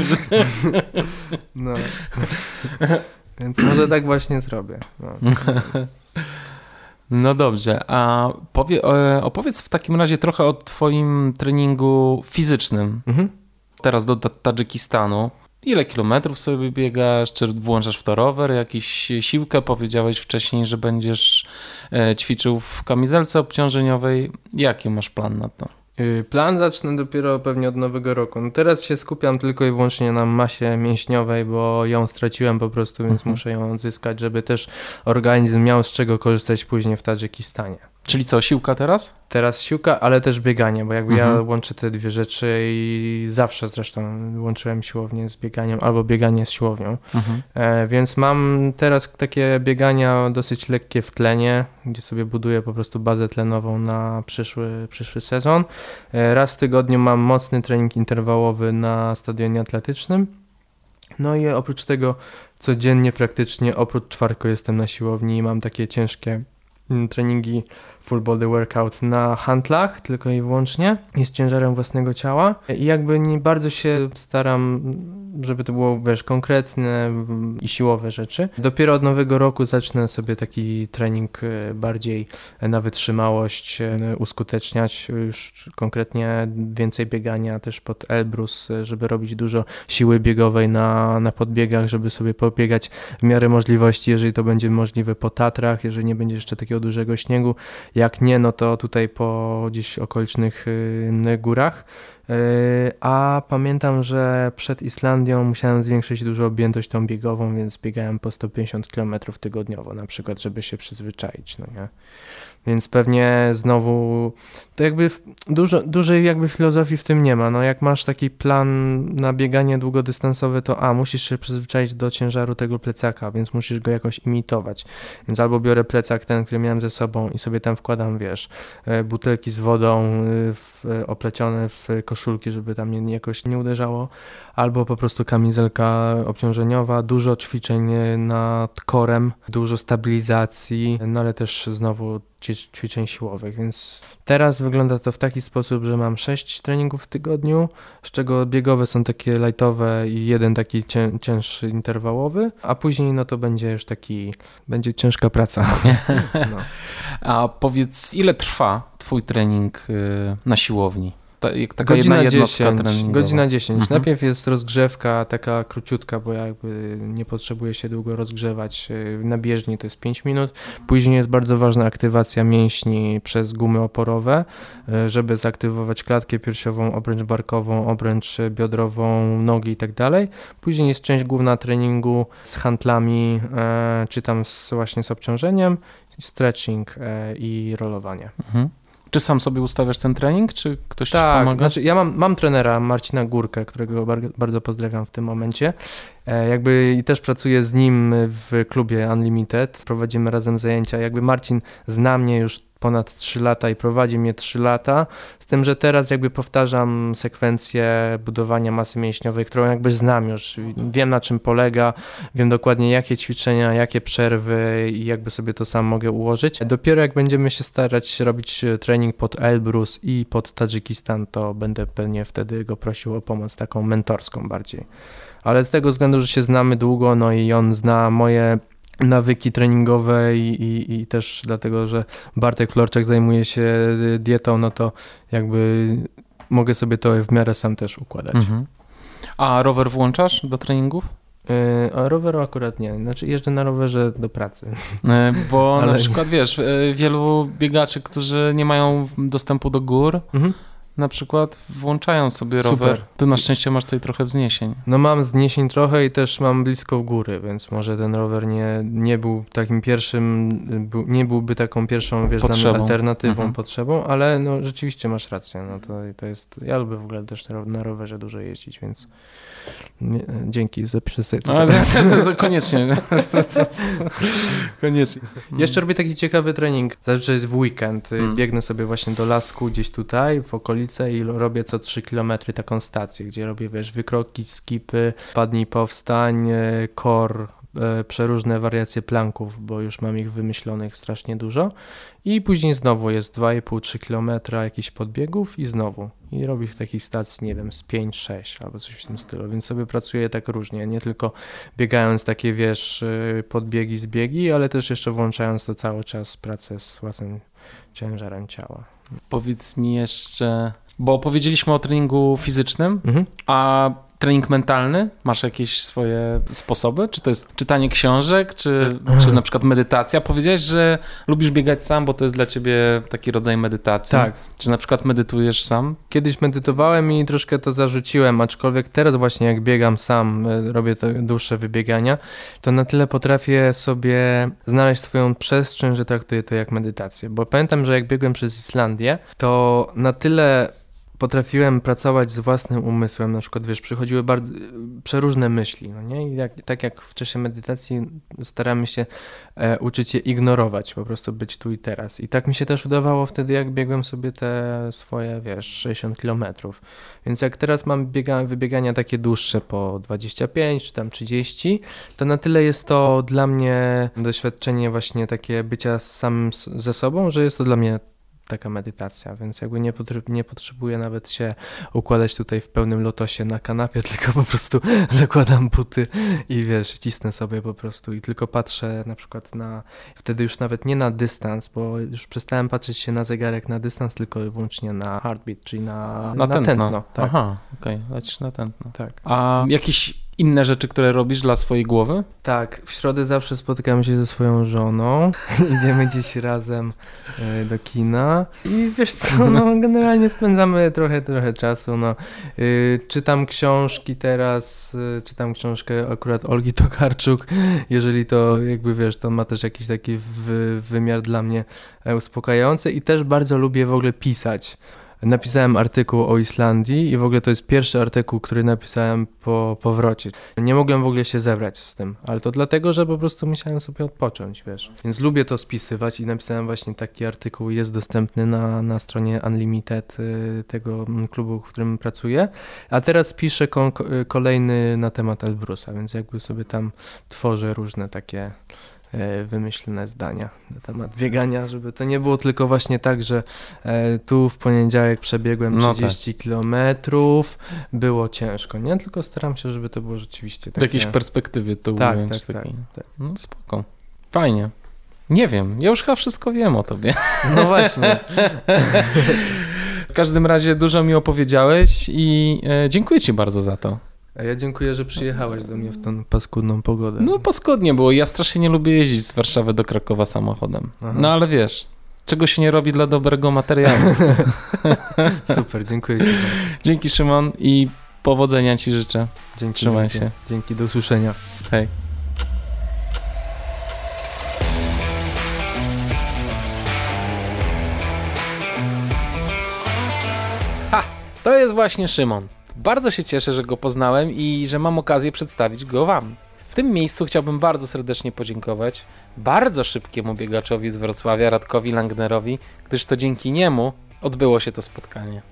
[laughs] no. Więc może tak właśnie zrobię. No. [laughs] No dobrze, a powie, e, opowiedz w takim razie trochę o Twoim treningu fizycznym. Mhm. Teraz do Tadżykistanu. Ile kilometrów sobie biegasz? Czy włączasz w to rower? Jakiś siłkę? Powiedziałeś wcześniej, że będziesz e, ćwiczył w kamizelce obciążeniowej. Jaki masz plan na to? Y, plan zacznę dopiero pewnie od nowego roku. No teraz się skupiam tylko i wyłącznie na masie mięśniowej, bo ją straciłem po prostu, więc mhm. muszę ją odzyskać, żeby też organizm miał z czego korzystać później w Tadżykistanie. Czyli co, siłka teraz? Teraz siłka, ale też bieganie, bo jakby mhm. ja łączę te dwie rzeczy i zawsze zresztą łączyłem siłownię z bieganiem albo bieganie z siłownią. Mhm. E, więc mam teraz takie biegania dosyć lekkie w tlenie, gdzie sobie buduję po prostu bazę tlenową na przyszły, przyszły sezon. E, raz w tygodniu mam mocny trening interwałowy na stadionie atletycznym. No i oprócz tego codziennie praktycznie, oprócz czwartku jestem na siłowni i mam takie ciężkie mm, treningi full body workout na handlach tylko i wyłącznie. I z ciężarem własnego ciała. I jakby nie bardzo się staram, żeby to było, wiesz, konkretne i siłowe rzeczy. Dopiero od nowego roku zacznę sobie taki trening e, bardziej na wytrzymałość e, uskuteczniać, już konkretnie więcej biegania też pod Elbrus, e, żeby robić dużo siły biegowej na, na podbiegach, żeby sobie pobiegać w miarę możliwości, jeżeli to będzie możliwe po Tatrach, jeżeli nie będzie jeszcze takiego dużego śniegu, jak nie, no to tutaj po gdzieś okolicznych y, górach. Y, a pamiętam, że przed Islandią musiałem zwiększyć dużo objętość tą biegową, więc biegałem po 150 km tygodniowo na przykład, żeby się przyzwyczaić. No nie? Więc pewnie znowu to jakby dużo, dużej jakby filozofii w tym nie ma. No jak masz taki plan na bieganie długodystansowe, to a, musisz się przyzwyczaić do ciężaru tego plecaka, więc musisz go jakoś imitować. Więc albo biorę plecak ten, który miałem ze sobą i sobie tam wkładam, wiesz, e, butelki z wodą e, w, e, oplecione w koszulki, żeby tam mnie jakoś nie uderzało, albo po prostu kamizelka obciążeniowa, dużo ćwiczeń nad korem, dużo stabilizacji, no ale też znowu ćwiczeń siłowych, więc teraz wygląda to w taki sposób, że mam 6 treningów w tygodniu, z czego biegowe są takie lightowe i jeden taki cię, cięższy interwałowy, a później no to będzie już taki, będzie ciężka praca. [laughs] No. A powiedz, ile trwa twój trening y, na siłowni? Ta, jak taka jedna Godzina jednostka 10, treningowa. godzina 10. Mhm. Najpierw jest rozgrzewka taka króciutka, bo jakby nie potrzebuje się długo rozgrzewać. Yy, Na bieżni to jest 5 minut. Później jest bardzo ważna aktywacja mięśni przez gumy oporowe, yy, żeby zaktywować klatkę piersiową, obręcz barkową, obręcz biodrową, nogi i tak dalej. Później jest część główna treningu z handlami, yy, czy tam z, właśnie z obciążeniem, stretching i rolowanie. Mhm. Czy sam sobie ustawiasz ten trening, czy ktoś ci Tak, pomaga? znaczy ja mam, mam trenera Marcina Górkę, którego bar bardzo pozdrawiam w tym momencie. E, jakby i też pracuję z nim w klubie Unlimited. Prowadzimy razem zajęcia. Jakby Marcin zna mnie już ponad 3 lata i prowadzi mnie 3 lata, z tym, że teraz jakby powtarzam sekwencję budowania masy mięśniowej, którą jakby znam już, wiem na czym polega, wiem dokładnie jakie ćwiczenia, jakie przerwy i jakby sobie to sam mogę ułożyć. Dopiero jak będziemy się starać robić e, trening pod Elbrus i pod Tadżykistan, to będę pewnie wtedy go prosił o pomoc taką mentorską bardziej. Ale z tego względu, że się znamy długo, no i on zna moje nawyki treningowe i, i, i też dlatego, że Bartek Florczak zajmuje się y, dietą, no to jakby mogę sobie to w miarę sam też układać. Mhm. A rower włączasz do treningów? Y, A roweru akurat nie, znaczy jeżdżę na rowerze do pracy. E, Bo [laughs] na przykład wiesz, e, wielu biegaczy, którzy nie mają dostępu do gór, Mhm. Na przykład włączają sobie Super. rower. Ty na szczęście masz tutaj trochę wzniesień. No mam zniesień trochę i też mam blisko w góry, więc może ten rower nie, nie był takim pierwszym, nie byłby taką pierwszą, wiesz, Potrzebą. alternatywą, Mhm. potrzebą, ale no rzeczywiście masz rację, no to, to jest, ja lubię w ogóle też na rowerze dużo jeździć, więc nie, dzięki, zapiszę sobie to. Ale sobie. koniecznie. [laughs] koniecznie. Jeszcze robię taki ciekawy trening. Zazwyczaj jest w weekend. Mm. Biegnę sobie właśnie do lasku gdzieś tutaj, w okolice lo- robię co 3 km taką stację, gdzie robię, wiesz, wykroki, skipy, padnij, powstań, y, core, y, przeróżne wariacje planków, bo już mam ich wymyślonych strasznie dużo. I później znowu jest 2,5-3 km jakichś podbiegów i znowu. I robię takich stacji, nie wiem, z 5-6 albo coś w tym stylu, więc sobie pracuję tak różnie, nie tylko biegając takie, wiesz, y, podbiegi, zbiegi, ale też jeszcze włączając to cały czas pracę z własnym ciężarem ciała. Powiedz mi jeszcze, bo powiedzieliśmy o treningu fizycznym, Mhm. a trening mentalny? Masz jakieś swoje sposoby? Czy to jest czytanie książek, czy, czy na przykład medytacja? Powiedziałeś, że lubisz biegać sam, bo to jest dla ciebie taki rodzaj medytacji. Tak, Czy na przykład medytujesz sam? kiedyś medytowałem i troszkę to zarzuciłem, aczkolwiek teraz właśnie jak biegam sam, y, robię te dłuższe wybiegania, to na tyle potrafię sobie znaleźć swoją przestrzeń, że traktuję to jak medytację. Bo pamiętam, że jak biegłem przez Islandię, to na tyle potrafiłem pracować z własnym umysłem, na przykład, wiesz, przychodziły bardzo przeróżne myśli, no nie? I tak jak w czasie medytacji staramy się e, uczyć je ignorować, po prostu być tu i teraz. I tak mi się też udawało wtedy, jak biegłem sobie te swoje, wiesz, 60 kilometrów. Więc jak teraz mam biega, wybiegania takie dłuższe po 25 czy tam 30, to na tyle jest to dla mnie doświadczenie właśnie takie bycia samym s- ze sobą, że jest to dla mnie taka medytacja, więc jakby nie, nie potrzebuję nawet się układać tutaj w pełnym lotosie na kanapie, [laughs] tylko po prostu zakładam buty i wiesz, cisnę sobie po prostu i tylko patrzę na przykład na, wtedy już nawet nie na dystans, bo już przestałem patrzeć się na zegarek na dystans, tylko wyłącznie na heartbeat, czyli na, Na, tętno. tak, Aha, okej, lecisz na tętno. tak. A jakieś inne rzeczy, które robisz dla swojej głowy? Tak, w środę zawsze spotykamy się ze swoją żoną, [laughs] idziemy gdzieś razem e, do kina i wiesz co, [laughs] no generalnie spędzamy trochę, trochę czasu, no. Y, czytam książki teraz, y, czytam książkę akurat Olgi Tokarczuk, jeżeli to jakby wiesz, to ma też jakiś taki wy, wymiar dla mnie e, uspokajający i też bardzo lubię w ogóle pisać. Napisałem artykuł o Islandii i w ogóle to jest pierwszy artykuł, który napisałem po powrocie. Nie mogłem w ogóle się zebrać z tym, ale to dlatego, że po prostu musiałem sobie odpocząć, wiesz. Więc lubię to spisywać i napisałem właśnie taki artykuł, jest dostępny na, na stronie Unlimited y, tego mm, klubu, w którym pracuję. A teraz piszę y, kolejny na temat Elbrusa, więc jakby sobie tam tworzę różne takie wymyślne zdania na temat biegania, żeby to nie było tylko właśnie tak, że e, tu w poniedziałek przebiegłem No 30 kilometrów, było ciężko, nie? Tylko staram się, żeby to było rzeczywiście W takie... jakiejś perspektywie to Tak, ująć. tak, tak, tak. No spoko. Fajnie. Nie wiem, ja już chyba wszystko wiem o tobie. [laughs] No właśnie. W każdym razie dużo mi opowiedziałeś i e, dziękuję ci bardzo za to. A ja dziękuję, że przyjechałeś do mnie w tą paskudną pogodę. No paskudnie było. Ja strasznie nie lubię jeździć z Warszawy do Krakowa samochodem. Aha. No ale wiesz, czego się nie robi dla dobrego materiału. [laughs] Super, dziękuję ci. bardzo. Dzięki Szymon i powodzenia ci życzę. Dzięki, Trzymaj dzięki. się. Dzięki, do usłyszenia. Hej. Ha! To jest właśnie Szymon. Bardzo się cieszę, że go poznałem i że mam okazję przedstawić go wam. W tym miejscu chciałbym bardzo serdecznie podziękować bardzo szybkiemu biegaczowi z Wrocławia, Radkowi Langnerowi, gdyż to dzięki niemu odbyło się to spotkanie.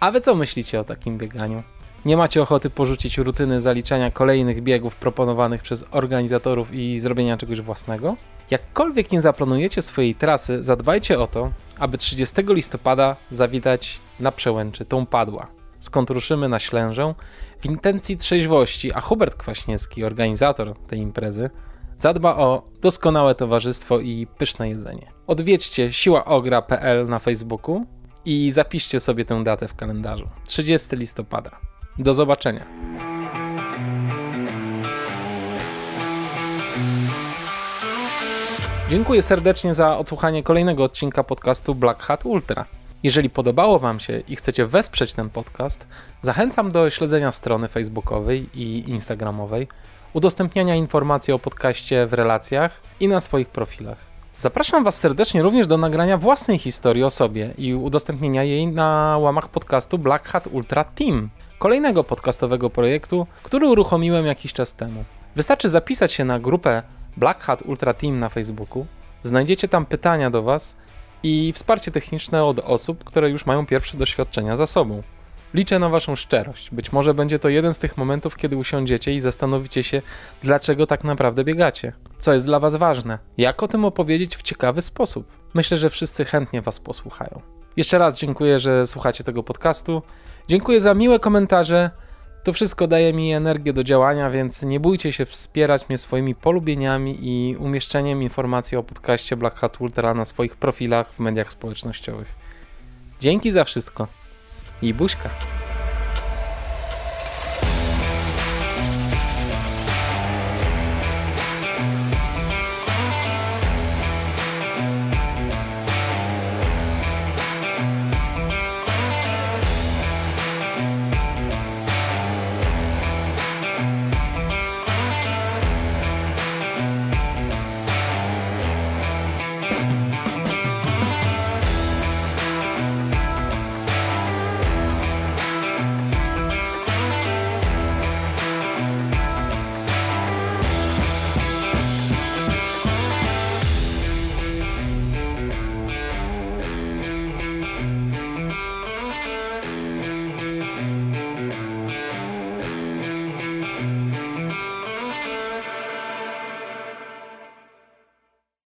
A wy co myślicie o takim bieganiu? Nie macie ochoty porzucić rutyny zaliczania kolejnych biegów proponowanych przez organizatorów i zrobienia czegoś własnego? Jakkolwiek nie zaplanujecie swojej trasy, zadbajcie o to, aby 30 listopada zawitać na przełęczy tą padła. Skąd ruszymy na Ślężę w intencji trzeźwości, a Hubert Kwaśniewski, organizator tej imprezy, zadba o doskonałe towarzystwo i pyszne jedzenie. Odwiedźcie siłaogra.pl na Facebooku i zapiszcie sobie tę datę w kalendarzu. 30 listopada. Do zobaczenia. Dziękuję serdecznie za odsłuchanie kolejnego odcinka podcastu Black Hat Ultra. Jeżeli podobało Wam się i chcecie wesprzeć ten podcast, zachęcam do śledzenia strony facebookowej i instagramowej, udostępniania informacji o podcaście w relacjach i na swoich profilach. Zapraszam Was serdecznie również do nagrania własnej historii o sobie i udostępnienia jej na łamach podcastu Black Hat Ultra Team, kolejnego podcastowego projektu, który uruchomiłem jakiś czas temu. Wystarczy zapisać się na grupę Black Hat Ultra Team na Facebooku, znajdziecie tam pytania do Was i wsparcie techniczne od osób, które już mają pierwsze doświadczenia za sobą. Liczę na Waszą szczerość. Być może będzie to jeden z tych momentów, kiedy usiądziecie i zastanowicie się, dlaczego tak naprawdę biegacie. Co jest dla Was ważne? Jak o tym opowiedzieć w ciekawy sposób? Myślę, że wszyscy chętnie Was posłuchają. Jeszcze raz dziękuję, że słuchacie tego podcastu. Dziękuję za miłe komentarze. To wszystko daje mi energię do działania, więc nie bójcie się wspierać mnie swoimi polubieniami i umieszczeniem informacji o podcaście Black Hat Ultra na swoich profilach w mediach społecznościowych. Dzięki za wszystko i buźka.